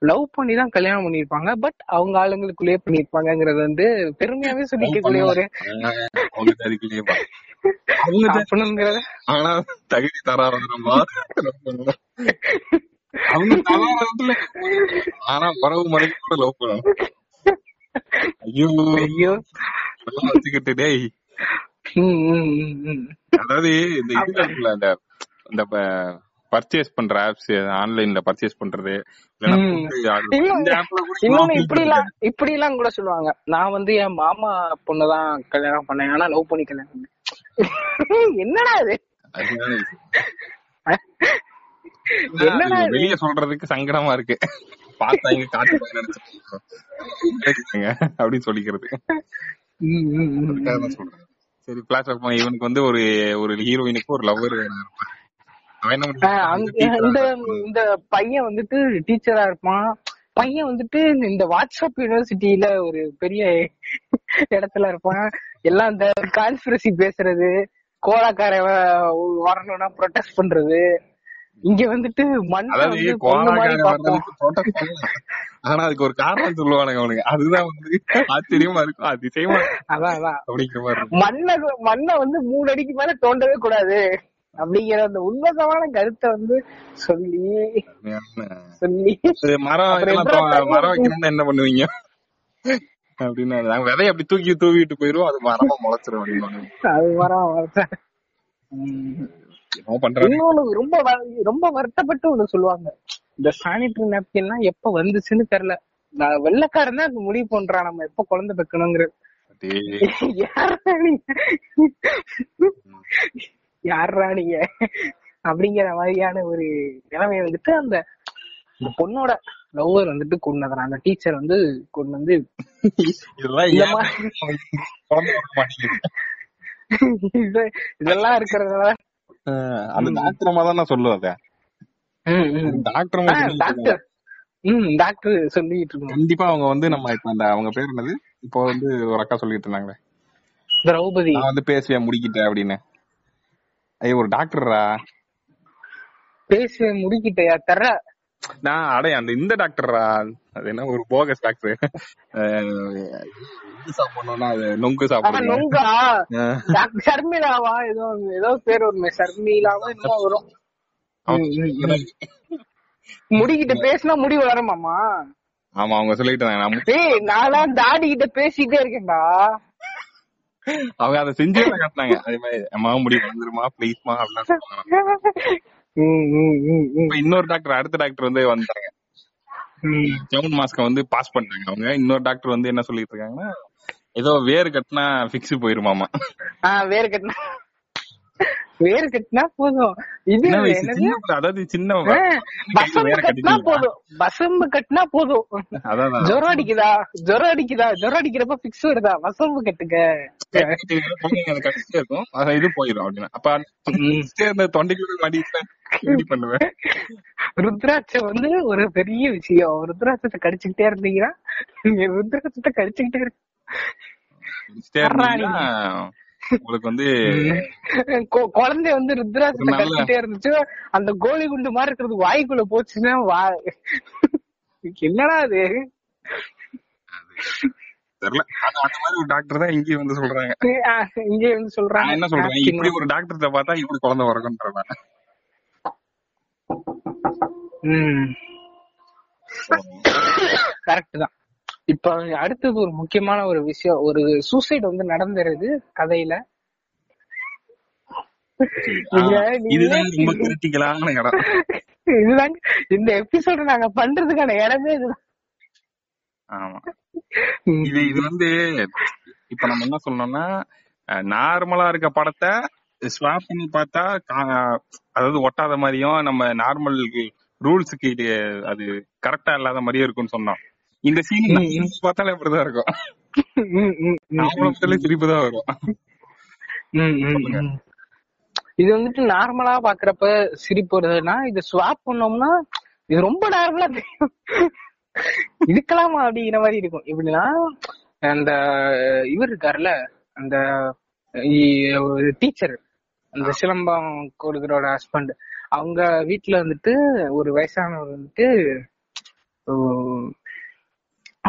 A: லவ் பண்ணி தான் கல்யாணம் பண்ணிருப்பாங்க பட் அவங்க ஆளுங்களுக்குள்ளேயே பண்ணிருப்பாங்கங்கறது வந்து பெருமையாவே சொல்லிக்கக்கூடிய ஒரு
B: ஆனா தகுதி தராதரமா? அவங்க ஆனா உறவு முறைக்கு கூட லவ் பண்ணணும். ஐயோ.
A: ஐயோ.
B: வச்சுக்கிட்டு டேய். அதாவது இந்த இதுல இருக்குல்ல இந்த இந்த பர்ச்சேஸ் பண்ற ஆப்ஸ் ஆன்லைன்ல பர்ச்சேஸ் பண்றது
A: இன்னொன்னு இப்படி எல்லாம் இப்படி எல்லாம் கூட சொல்லுவாங்க. நான் வந்து என் மாமா பொண்ணுதான் கல்யாணம் பண்ணேன். ஆனா லவ் பண்ணி கல்யாணம் பண்ணேன். என்னடா
B: அது வெளிய சொல்றதுக்கு சங்கடமா இருக்கு. பார்த்தா இங்க காட்டு போய் நினைச்சிருக்கீங்க அப்படின்னு சொல்லிக்கிறது. சொல்றேன். சரி பிளாஷ்பேக் பண்ண இவனுக்கு வந்து ஒரு ஒரு ஹீரோயினுக்கு ஒரு லவ்வர்
A: இந்த. இந்த பையன் வந்துட்டு டீச்சரா இருப்பான். பையன் வந்துட்டு இந்த வாட்ஸ்அப் யூனிவர்சிட்டியில ஒரு பெரிய இடத்துல இருப்பான். எல்லாம் இந்த கான்ஸ்பிரசி பேசுறது கோலாக்கார வரணும்னா ப்ரொடெஸ்ட் பண்றது. இங்க வந்துட்டு மண்ணை
B: அதாவது. ஆனா அதுக்கு ஒரு காரணம் சொல்லுவானுங்க அவனுங்க. அதுதான் வந்து ஆச்சரியமா இருக்கும். அதிசயமா
A: அதான் அதான்.
B: அப்படிங்கிற மாதிரி
A: மண்ணை மண்ணை வந்து மூணு அடிக்கு மேல தோண்டவே கூடாது. அப்படிங்கிற அந்த உன்னதமான கருத்தை வந்து சொல்லி சொல்லி.
B: மரம் மரம்? வைக்கணும்னா என்ன பண்ணுவீங்க? அப்படின்னு நாங்க விதைய அப்படி தூக்கி தூவிட்டு போயிருவோம். அது மரமா முளைச்சிரும் அப்படின்னு.
A: அது
B: என்ன பண்றாங்க
A: இன்னொன்னு ரொம்ப ரொம்ப வருத்தப்பட்டு ஒண்ணு சொல்லுவாங்க. இந்த சானிட்டரி நாப்கின்லாம் எப்ப வந்துச்சுன்னு தெரியல. நான் வெள்ளக்காரன் தான் முடிவு பண்றான். நம்ம எப்ப குழந்தை பெக்கணுங்கிற
B: டேய்,
A: யாரா நீங்க? அப்படிங்கிற மாதிரியான ஒரு நிலைமை வந்துட்டு அந்த இந்த பொண்ணோட லவ்வர் வந்துட்டு கொண்டதான் அந்த டீச்சர் வந்து கொண்டு வந்து
B: இதெல்லாம்
A: இருக்கிறதுனால
B: அந்த டாக்டர் அம்மா தான் நான் சொல்லுவேன் அதை. டாக்டர்.
A: டாக்டர் ம் டாக்டர் சொல்லிட்டு இருக்கோம்
B: கண்டிப்பா அவங்க வந்து நம்ம இப்ப அந்த அவங்க பேர் என்னது? இப்போ வந்து ஒரு அக்கா சொல்லிட்டு இருந்தாங்களே
A: திரௌபதி.
B: நான் வந்து பேசுவேன் முடிக்கிட்டேன் அப்படின்னு. ஐயோ ஒரு டாக்டரா
A: பேச முடிக்கிட்டயா தர
B: நான் அடே அந்த இந்த டாக்டரா அது என்ன ஒரு போகஸ் டாக்டர் சாப்பிடணும்னா அது நொங்கு சாப்பிடுங்க
A: நொங்கா? ஷர்மிளாவா ஏதோ ஏதோ பேர் வருமே ஷர்மிளாவா என்னமோ வரும். முடிக்கிட்ட பேசினா முடி வளருமாமா
B: ஆமா அவங்க சொல்லிட்டு இருந்தாங்க. நான்
A: ஏய் தாடி கிட்ட பேசிட்டே இருக்கேன்டா.
B: அவங்க அதை செஞ்சே காட்டினாங்க. அதே மாதிரி அம்மா முடி வந்துருமா ப்ளீஸ்மா அப்படிலாம் இன்னொரு டாக்டர் அடுத்த டாக்டர் வந்து வந்தாங்க
A: ம்.
B: செவன் மாஸ்க வந்து பாஸ் பண்ணிட்டாங்க அவங்க. இன்னொரு டாக்டர் வந்து என்ன சொல்லிட்டு இருக்காங்கன்னா ஏதோ வேர் கட்டினா ஃபிக்ஸ் போயிருமாமா.
A: வேறு கட்டினா வேறு கட்டினா போதும். இது
B: அதாவது சின்ன வேற
A: கட்டினா? போதும். வசம்பு கட்டினா போதும். ஜுரம் அடிக்குதா? ஜுரம் அடிக்குதா? ஜுரம் அடிக்கிறப்ப பிக்ஸ் வருதா? வசம்பு
B: இருக்கும். அது இது போயிடும் அப்படின்னு. அப்ப தொண்டைக்குள்ள மடியில எப்படி பண்ணுவேன்.
A: ருத்ராட்சை வந்து ஒரு பெரிய விஷயம். ருத்ராட்சத்தை கடிச்சுக்கிட்டே இருந்தீங்கன்னா நீங்க ருத்ராட்சத்தை கடிச்சுக்கிட்டே இரு
B: கடிச்சிட்டே இருந்தீங்கன்னா உங்களுக்கு வந்து
A: குழந்தை வந்து ருத்ராட்சத்தை
B: நல்ல-
A: கடிச்சுட்டே இருந்துச்சு. அந்த கோலி குண்டு மாதிரி இருக்கிறது வாய்க்குள்ள போச்சுன்னா வா என்னடா அது?
B: தெரியல. அது அந்த மாதிரி ஒரு டாக்டர் தான் இங்கேயும் வந்து சொல்றாங்க.
A: ஆ, இங்கே வந்து சொல்றாங்க.
B: என்ன சொல்றேன்? இப்படி ஒரு டாக்டர்கிட்ட பார்த்தா இப்படி குழந்தை வரக்குன்றேன்
A: ம். கரெக்ட் தான். இப்ப அடுத்தது ஒரு முக்கியமான ஒரு விஷயம் ஒரு சூசைட் வந்து நடந்துருது கதையில.
B: இதுதான்
A: இந்த எபிசோட நாங்க பண்றதுக்கான இடமே இதுதான்.
B: ஆமா. இது இது வந்து இப்ப நம்ம என்ன சொல்லணும்னா நார்மலா இருக்க படத்தை ஸ்வாப் பண்ணி பார்த்தா அதாவது ஒட்டாத மாதிரியும் நம்ம நார்மல் ரூல்ஸுக்கு இது அது கரெக்டா இல்லாத மாதிரியும் இருக்கும்னு சொன்னோம். இந்த சீன் பார்த்தாலே அப்படிதான் இருக்கும். சிரிப்பு தான் வரும்.
A: இது வந்துட்டு நார்மலா பாக்குறப்ப சிரிப்பு வருதுன்னா இது ஸ்வாப் பண்ணோம்னா இது ரொம்ப நார்மலா தெரியும். இதுக்கலாமா அப்படிங்கிற மாதிரி இருக்கும். எப்படின்னா அந்த இவர் இருக்காருல்ல அந்த டீச்சர் அந்த சிலம்பம் கொடுக்கறோட ஹஸ்பண்ட் அவங்க வீட்டுல வந்துட்டு ஒரு வயசானவர் வந்துட்டு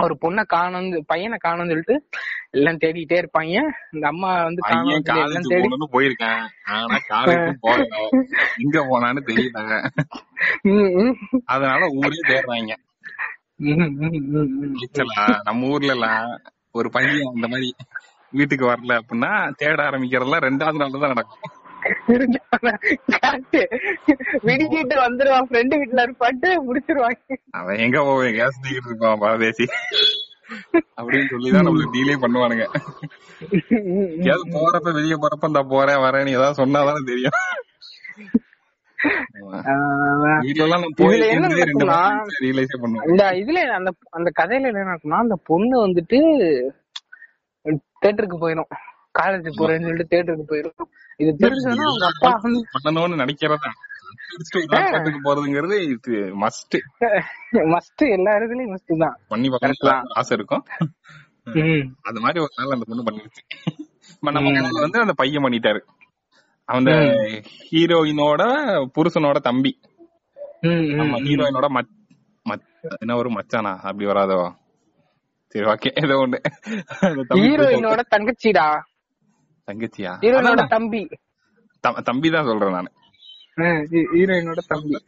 A: ஒரு பொண்ணை காணும் பையனை காணும்னு சொல்லிட்டு எல்லாம் தேடிட்டே இருப்பாங்க. இந்த அம்மா வந்து எல்லாம் தேடி
B: போயிருக்கேன். ஆனா எங்க போனான்னு தெரியல அதனால ஊரே தேடுறாங்க. நம்ம ஊர்ல எல்லாம் ஒரு பையன் அந்த மாதிரி வீட்டுக்கு வரல அப்படின்னா தேட ஆரம்பிக்கிறதெல்லாம் ரெண்டாவது நாள் தான் நடக்கும்.
A: விடிஞ்சிட்டு வந்துருவான் ஃப்ரெண்டு வீட்டுல இருப்பாட்டு முடிச்சிருவாங்க.
B: அவன் எங்க போவேன்? கேஸ் தூக்கிட்டு இருப்பான் பரதேசி. அப்படின்னு சொல்லிதான் நம்மளுக்கு டீலே பண்ணுவானுங்க. எங்கேயாவது போறப்ப வெளிய போறப்ப இந்த போறேன் வரேன் ஏதாவது சொன்னாதானே தெரியும்.
A: இதுல அந்த அந்த கதையில என்ன நடக்கும்னா அந்த பொண்ணு வந்துட்டு தேட்டருக்கு போயிடும். காலேஜ் போறேன்னு சொல்லிட்டு தேட்டருக்கு போயிடும் இது தெரிஞ்சதுன்னா அவங்க அப்பா
B: பண்ணணும்னு நினைக்கிறதா? போறதுங்கிறது இது மஸ்ட்
A: மஸ்ட் எல்லா இடத்துலயும் மஸ்ட் தான்.
B: பண்ணி பார்க்கணும் ஆசை இருக்கும். அது மாதிரி ஒரு நாள் அந்த பொண்ணு பண்ணிருச்சு இப்ப நம்ம வந்து அந்த பையன் பண்ணிட்டாரு. அந்த ஹீரோயினோட புருஷனோட தம்பி. ஹீரோயினோட என்ன ஒரு மச்சானா? அப்படி வராதோ சரி ஓகே ஏதோ ஒண்ணு.
A: ஹீரோயினோட தங்கச்சிடா?
B: தங்கச்சியா?
A: ஹீரோயினோட
B: அதான்
A: தம்பி.
B: தம்- தம்பி தான் சொல்றேன் நானு.
A: ஹீரோயினோட தம்பி.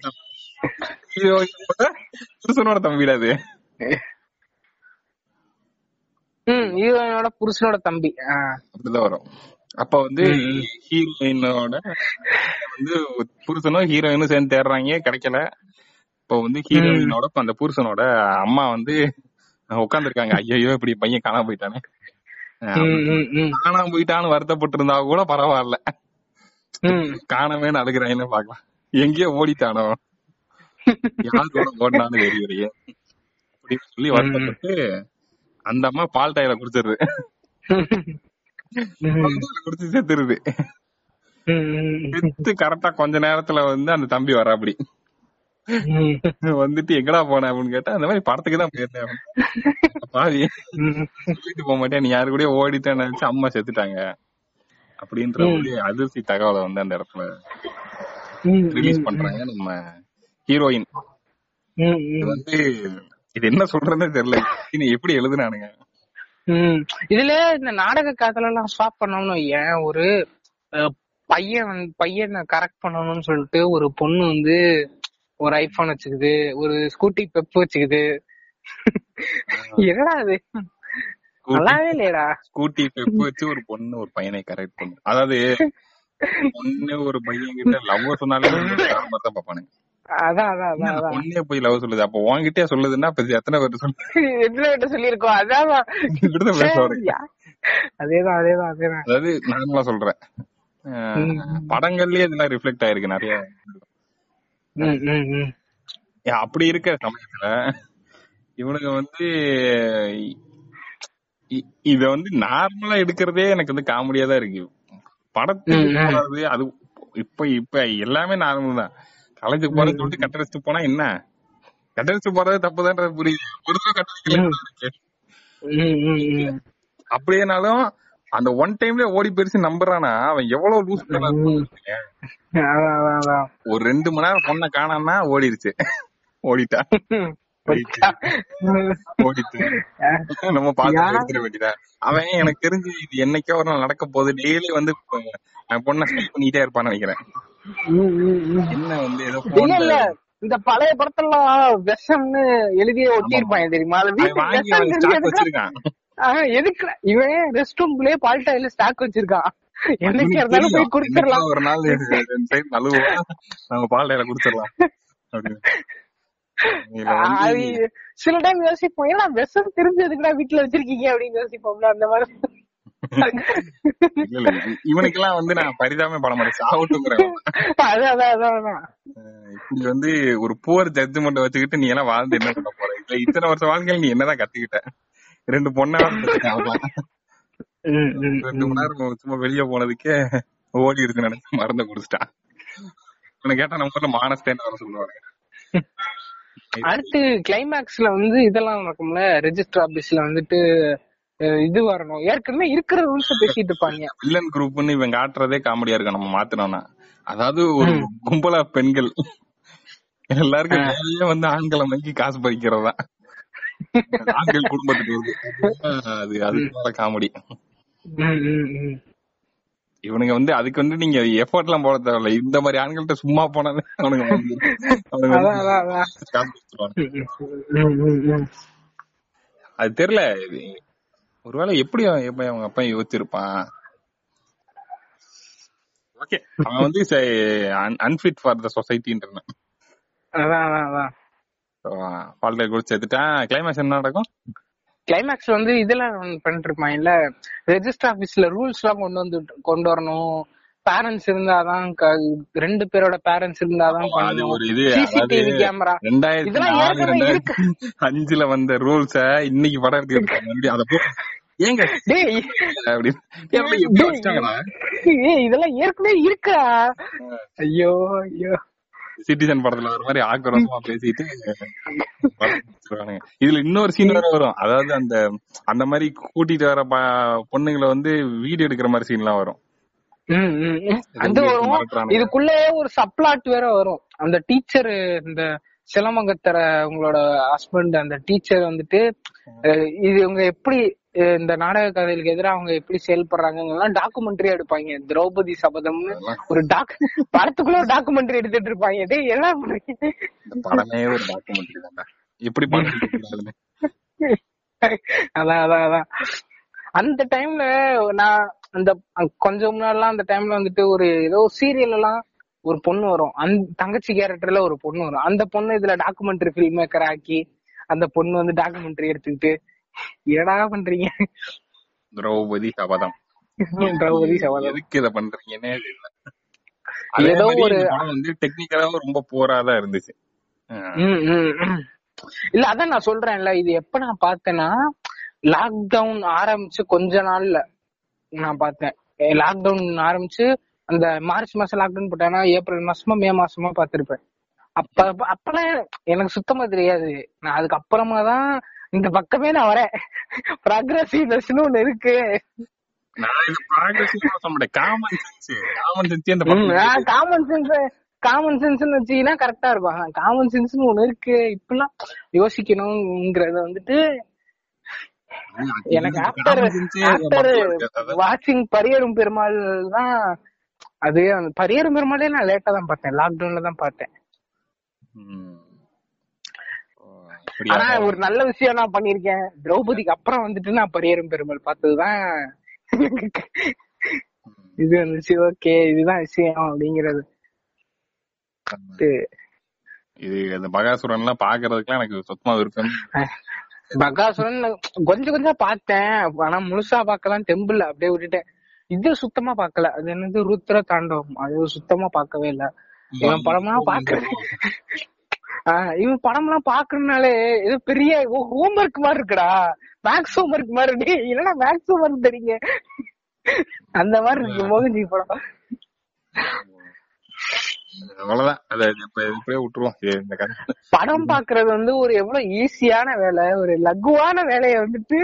B: ஹீரோயினோட புருஷனோட தம்பிடா அது
A: ம் ஹீரோயினோட புருஷனோட தம்பி.
B: அப்படிதான் வரும். அப்ப வந்து ஹீரோயினோட வந்து புருஷனும் ஹீரோயினும் சேர்ந்து தேடுறாங்க கிடைக்கல. இப்ப வந்து ஹீரோயினோட அந்த புருஷனோட அம்மா வந்து உட்காந்துருக்காங்க ஐயோ இப்படி பையன் காணாம போயிட்டானே. காணாம போயிட்டான்னு வருத்தப்பட்டு இருந்தா கூட பரவாயில்ல.
A: ம்.
B: காணவே அழுகுறாங்கன்னு பாக்கலாம் எங்கேயோ ஓடிட்டானோ? யார் கூட ஓடினாலும் தெரியலையே. அப்படின்னு சொல்லி வருத்தப்பட்டு அந்த அம்மா பால் டயரை குடிச்சிருது. குடிச்சு செத்துருது. செத்து கரெக்டா கொஞ்ச நேரத்துல வந்து அந்த தம்பி வராப்படி. வந்துட்டு எங்கடா போன அப்படின்னு கேட்டா அந்த மாதிரி படத்துக்கு தான் போயிருந்தேன். பாவி
A: ம்.
B: சொல்லிட்டு போக மாட்டேன் நீ யாரு கூடயோ ஓடிட்டேன்னு நினைச்சு அம்மா செத்துட்டாங்க அப்படின்ற ஒரு அதிர்ச்சி தகவலை வந்து அந்த இடத்துல ரிலீஸ் பண்றாங்க நம்ம ஹீரோயின். வந்து இது என்ன சொல்றதுன்னே தெரியல எப்படி எழுதுனானுங்க.
A: இதுல இந்த நாடக காதல எல்லாம் ஸ்டாப் பண்ணோம்னு ஏன் ஒரு பையன் பையனை கரெக்ட் பண்ணணும்னு சொல்லிட்டு ஒரு பொண்ணு வந்து ஒரு ஐபோன் வச்சுக்குது ஒரு ஸ்கூட்டி பெப் வச்சுக்குது. என்னடா அது நல்லாவே இல்லையடா.
B: ஸ்கூட்டி பெப் வச்சு ஒரு பொண்ணு ஒரு பையனை கரெக்ட் பண்ணும் அதாவது பொண்ணு ஒரு பையன் கிட்ட லவ் சொன்னாலே தான் பாப்பானுங்க
A: அதான் அதான் அதான்
B: பொண்ணே போய் லவ் சொல்லுது? அப்ப உன்கிட்டயே சொல்லுதுன்னா அப்ப எத்தனை பேர் சொல்லு?
A: எத்தனை கிட்ட சொல்லியிருக்கோம்? அதான் அதேதான் அதேதான் அதேதான்.
B: அதாவது நார்மலா சொல்றேன். படங்கள்லயே இதெல்லாம் ரிஃப்ளெக்ட் ஆயிருக்கு நிறைய. அப்படி இருக்க சமயத்துல இவனுங்க வந்து இத வந்து நார்மலா எடுக்கிறதே எனக்கு வந்து காமெடியா தான் இருக்கு. படத்துக்கு அது இப்ப இப்ப எல்லாமே நார்மல் தான். காலேஜுக்கு போறேன்னு சொல்லிட்டு கட்டடிச்சுட்டு போனா என்ன? கட்டடிச்சுட்டு போறது தப்புதான்றது புரியுது. ஒரு தடவை கட்டடிக்கல. அப்படியேனாலும் அந்த ஒன் டைம்ல ஓடி போயிருச்சு நம்புறானா? அவன் எவ்வளவு லூஸ் ஒரு ரெண்டு மணி நேரம் பொண்ணை காணாமனா ஓடிருச்சு. ஓடிட்டா.
A: போச்சா?
B: ஓடிட்டு. நம்ம எடுத்துட வேண்டியதான் அவன் எனக்கு தெரிஞ்சு இது என்னைக்கோ ஒரு நாள் நடக்க போகுது. டெய்லி வந்து பொண்ணை ஸ்டே பண்ணிட்டே இருப்பான்னு நினைக்கிறேன். என்ன வந்து ஏதோ
A: இந்த பழைய படத்தெல்லாம் விஷம்னு எழுதியே ஒட்டியிருப்பாங்க தெரியுமா? அது
B: வாங்கி வச்சிருக்கான்.
A: எதுக்கு இவன் ரெஸ்ட் ரூம்லயே பால்டாயில ஸ்டாக் வச்சிருக்கான் என்னைக்கு இருந்தாலும் போய். குடுத்துடலாம்.
B: ஒரு நாள் சைடு நழுவோம் நம்ம பால் டைல குடுத்துடலாம்.
A: சில டைம் யோசிப்போம். ஏன்னா விஷம் தெரிஞ்சதுக்குடா வீட்டுல வச்சிருக்கீங்க அப்படின்னு யோசிப்போம்ல அந்த மாதிரி.
B: இல்ல இல்ல. இவனுக்கு எல்லாம் வந்து நான் பரிதாபமே பட மாட்டேன். சாவட்டுங்கிறேன் இப்படி வந்து ஒரு புவர் ஜட்ஜ்மெண்ட் வச்சுக்கிட்டு நீ எல்லாம் வாழ்ந்து என்ன பண்ண போற? இத்தனை வருஷம் வாழ்க்கையில நீ என்னதான் கத்துக்கிட்ட? ரெண்டு பொண்ணா ரெண்டு மணி நேரம் சும்மா வெளிய போனதுக்கே ஓடி இருக்கு நினைச்சு மருந்த குடிச்சிட்டான் கேட்டா நம்ம ஊர்ல மானஸ்டேன்னு வர சொல்லுவாங்க.
A: அடுத்து கிளைமேக்ஸ்ல வந்து இதெல்லாம் நடக்கும்ல ரெஜிஸ்டர் ஆபீஸ்ல வந்துட்டு இது வரணும். ஏற்கனவே இருக்கிற ரூல்ஸ் பேசிட்டு இருப்பாங்க.
B: வில்லன் குரூப்னு இவன் காட்டுறதே காமெடியா இருக்கும். நம்ம மாத்தினோம்னா. அதாவது ஒரு கும்பலா பெண்கள். எல்லாருக்கும் வந்து ஆண்களை நோக்கி காசு பறிக்கிறதா ஆண்கள் குடும்பத்துக்கு. அது அது காமெடி. இவனுங்க வந்து அதுக்கு வந்து நீங்க எஃபர்ட் எல்லாம் போட தேவையில்ல. இந்த மாதிரி ஆண்கள்ட்ட சும்மா போனாலே அவனுங்க. அது தெரியல. ஒருவேளை எப்படி அவங்க அப்பா யோசிச்சிருப்பான்? ஓகே அவன் வந்து அன்ஃபிட் ஃபார் த சொசைட்டின்ற
A: அதான் அதான்.
B: பால்டை குடிச்சு எடுத்துட்டான் கிளைமேக்ஸ் என்ன நடக்கும்?
A: கிளைமேக்ஸ் வந்து இதெல்லாம் பண்ணிட்டு இருப்பாங்கல்ல ரெஜிஸ்டர் ஆபீஸ்ல ரூல்ஸ் எல்லாம் கொண்டு வந்து கொண்டு வரணும். பேரண்ட்ஸ் இருந்தாதான் ரெண்டு பேரோட பேரண்ட்ஸ் இருந்தாதான்
B: அது
A: பண்ணணும்.
B: ஒரு இது
A: சிசிடிவி கேமரா
B: ரெண்டாயிரத்தி அஞ்சுல வந்த ரூல்ஸ இன்னைக்கு படம் இருக்கு. அத ஏங்க?
A: இதெல்லாம் ஏற்கனவே இருக்கா? ஐயோ ஐயோ.
B: சிட்டிசன் படத்துல வர மாதிரி ஆக்ரோஷமா பேசிட்டு. இதுல இன்னொரு சீன் வேற வரும் அதாவது அந்த அந்த மாதிரி கூட்டிட்டு வர பொண்ணுங்களை வந்து வீடியோ எடுக்கிற மாதிரி சீன் எல்லாம் வரும்.
A: அது வரும்
B: மிரட்டுறானுங்க.
A: இதுக்குள்ளே ஒரு சப்ளாட் வேற வரும் அந்த டீச்சர் இந்த சிலமங்கத்தர உங்களோட ஹஸ்பண்ட் அந்த டீச்சர் வந்துட்டு இது இவங்க எப்படி இந்த நாடக கதைகளுக்கு எதிராக அவங்க எப்படி செயல்படுறாங்க டாக்குமெண்ட்ரி எடுப்பாங்க. திரௌபதி சபதம்னு ஒரு டாக் படத்துக்குள்ள ஒரு டாக்குமெண்ட்ரி எடுத்துட்டு இருப்பாங்க. டேய் என்ன பண்றீங்க
B: படமே ஒரு டாக்குமெண்ட்ரி தான்டா. எப்படி.
A: அதான் அதான் அதான். அந்த டைம்ல நான் அந்த கொஞ்சம் முன்னாடிலாம் அந்த டைம்ல வந்துட்டு ஒரு ஏதோ சீரியல் எல்லாம் ஒரு பொண்ணு வரும். அந்த தங்கச்சி கேரக்டர்ல ஒரு பொண்ணு வரும். அந்த பொண்ணு இதுல டாக்குமெண்ட்ரி ஃபில்ம் மேக்கர் ஆக்கி அந்த பொண்ணு வந்து டாக்குமெண்ட்ரி எடுத்துக்கிட்டு என்னடா பண்றீங்க?
B: திரௌபதி சபதம்.
A: திரௌபதி சபதம்.
B: எதுக்கு இத பண்றீங்கன்னே
A: ஏதோ ஒரு
B: வந்து டெக்னிக்கலாவும் ரொம்ப போரா தான் இருந்துச்சு.
A: இல்ல அதான் நான் சொல்றேன்ல இது எப்ப நான் பார்த்தேன்னா லாக்டவுன் ஆரம்பிச்சு கொஞ்ச நாள்ல நான் பார்த்தேன். லாக்டவுன் ஆரம்பிச்சு அந்த மார்ச் மாசம் லாக்டவுன் போட்டானா ஏப்ரல் மாசமா மே மாசமா பார்த்திருப்பேன். அப்ப அப்ப- அப்பெல்லாம் எனக்கு சுத்தமா தெரியாது. நான் அதுக்கு அப்புறமா தான் இந்த பக்கமே நான் வரேன். ப்ராக்ரசிவ்னஸ்னு ஒண்ணு இருக்கு.
B: Common sense common sense
A: sense sense வச்சீங்கன்னா கரெக்டா இருக்கும் காமன் சென்ஸ்னு ஒண்ணு இருக்கு. இப்பெல்லாம் யோசிக்கணுங்கிறத வந்துட்டு எனக்கு ஆஃப்டர் ஆஃப்டர் வாட்சிங் பரியரும் பெருமாள் தான் அது அந்த பரியரும் பெருமாளே நான் லேட்டா தான் பார்த்தேன். லாக்டவுன்ல தான் பார்த்தேன். ஆனா ஒரு நல்ல விஷயம் நான் பண்ணிருக்கேன் திரௌபதிக்கு அப்புறம் வந்துட்டு நான் பரியரும் பெருமாள் பார்த்ததுதான் இது வந்துச்சு ஓகே இதுதான் விஷயம் அப்படிங்கறது.
B: இது அந்த பகாசுரன் எல்லாம் பாக்குறதுக்குலாம் எனக்கு சுத்தமா விருப்பம்
A: பகாசுரன் கொஞ்சம் கொஞ்சம் பார்த்தேன். ஆனா முழுசா பார்க்கலாம் டெம்பிள் அப்படியே விட்டுட்டேன். இது சுத்தமா பார்க்கல. அது என்னது ருத்ர தாண்டவம் அது சுத்தமா பார்க்கவே இல்ல. இவன் படம்லாம் இவன் படம்லாம் பாக்குறதுனாலே ஏதோ பெரிய ஹோம்ஒர்க் மாதிரி இருக்குடா மேக்ஸ் ஹோம்ஒர்க் மாதிரி இல்லன்னா மேக்ஸ் ஹோம்ஒர்க் தெரியுங்க? அந்த மாதிரி இருக்கு மோகன்ஜி படம்.
B: அவ்வளவுதான். அத இப்படியே விட்டுருவோம். இந்த
A: படம் பாக்குறது வந்து ஒரு எவ்வளவு ஈஸியான வேலை ஒரு லகுவான வேலையை வந்துட்டு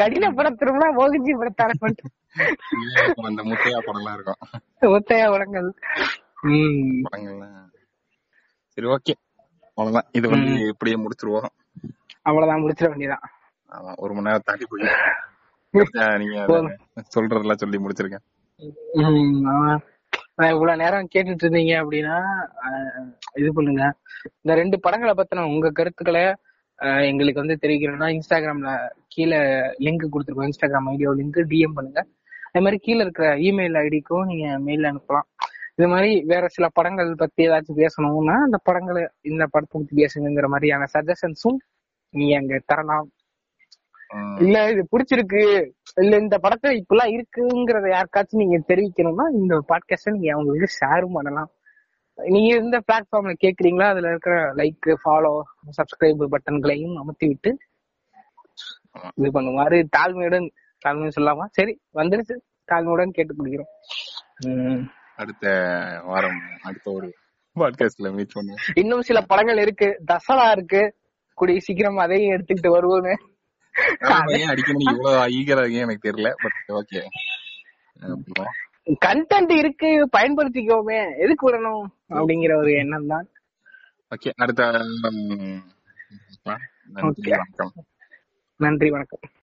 A: கடினப்படுத்துறோம்னா மோகன்ஜி படத்தான மட்டும்
B: அந்த முத்தையா படம்லாம் இருக்கும்.
A: ஒத்தையா படங்கள். உம்
B: படங்கள்லாம். சரி ஓகே அவ்வளவுதான். இது வந்து இப்படியே முடிச்சிருவோம்.
A: அவ்வளவுதான் முடிச்சிட வேண்டியதான்
B: ஆமா ஒரு மணி நேரம் தாண்டி போய் நீங்க சொல்றதெல்லாம் சொல்லி முடிச்சிருக்கேன்.
A: இவ்வளவு நேரம் கேட்டுட்டு இருந்தீங்க அப்படின்னா இது பண்ணுங்க. இந்த ரெண்டு படங்களை பத்தின உங்க கருத்துக்களை எங்களுக்கு வந்து தெரிவிக்கணும்னா இன்ஸ்டாகிராம்ல கீழே லிங்க் கொடுத்துருக்கோம். இன்ஸ்டாகிராம் ஐடியோ லிங்க் டிஎம் பண்ணுங்க. அதே மாதிரி கீழே இருக்கிற இமெயில் ஐடிக்கும் நீங்க மெயில் அனுப்பலாம். இது மாதிரி வேற சில படங்கள் பத்தி ஏதாச்சும் பேசணும்னா அந்த படங்களை இந்த படத்தை பத்தி பேசுங்கிற மாதிரியான சஜஷன்ஸும் நீங்க அங்க தரலாம். இல்ல இது பிடிச்சிருக்கு. இல்ல இந்த படத்துல இப்பெல்லாம் இருக்குங்கிறத யாருக்காச்சும் நீங்க தெரிவிக்கணும்னா இந்த பாட்காஸ்ட நீங்க அவங்களுக்கு ஷேரும் பண்ணலாம். நீங்க எந்த பிளாட்ஃபார்ம்ல கேக்குறீங்களோ? அதுல இருக்கிற லைக் ஃபாலோ சப்ஸ்கிரைப் பட்டன்களையும் அமர்த்தி விட்டு. இது பண்ணுவாரு தாழ்மையுடன் தாழ்மையும் சொல்லாமா சரி வந்துருச்சு. தாழ்மையுடன் கேட்டு பிடிக்கிறோம் உம்
B: அடுத்த வாரம் அடுத்த ஒரு பாட்காஸ்ட்ல மீட் பண்ணுவோம்.
A: இன்னும் சில படங்கள் இருக்கு. தசரா இருக்கு. கூடிய சீக்கிரம் அதையும் எடுத்துக்கிட்டு வருவோன்னு
B: நம்ம ஏன் அடிக்கணும். இவ்வளவு ஈகரா எனக்கு தெரியல பட் ஓகே
A: கண்டென்ட் இருக்கு. பயன்படுத்திக்கோமே. எதுக்கு விடணும்? அப்படிங்கிற ஒரு எண்ணம் தான்.
B: ஓகே அடுத்த நன்றி. வணக்கம்.
A: நன்றி வணக்கம்.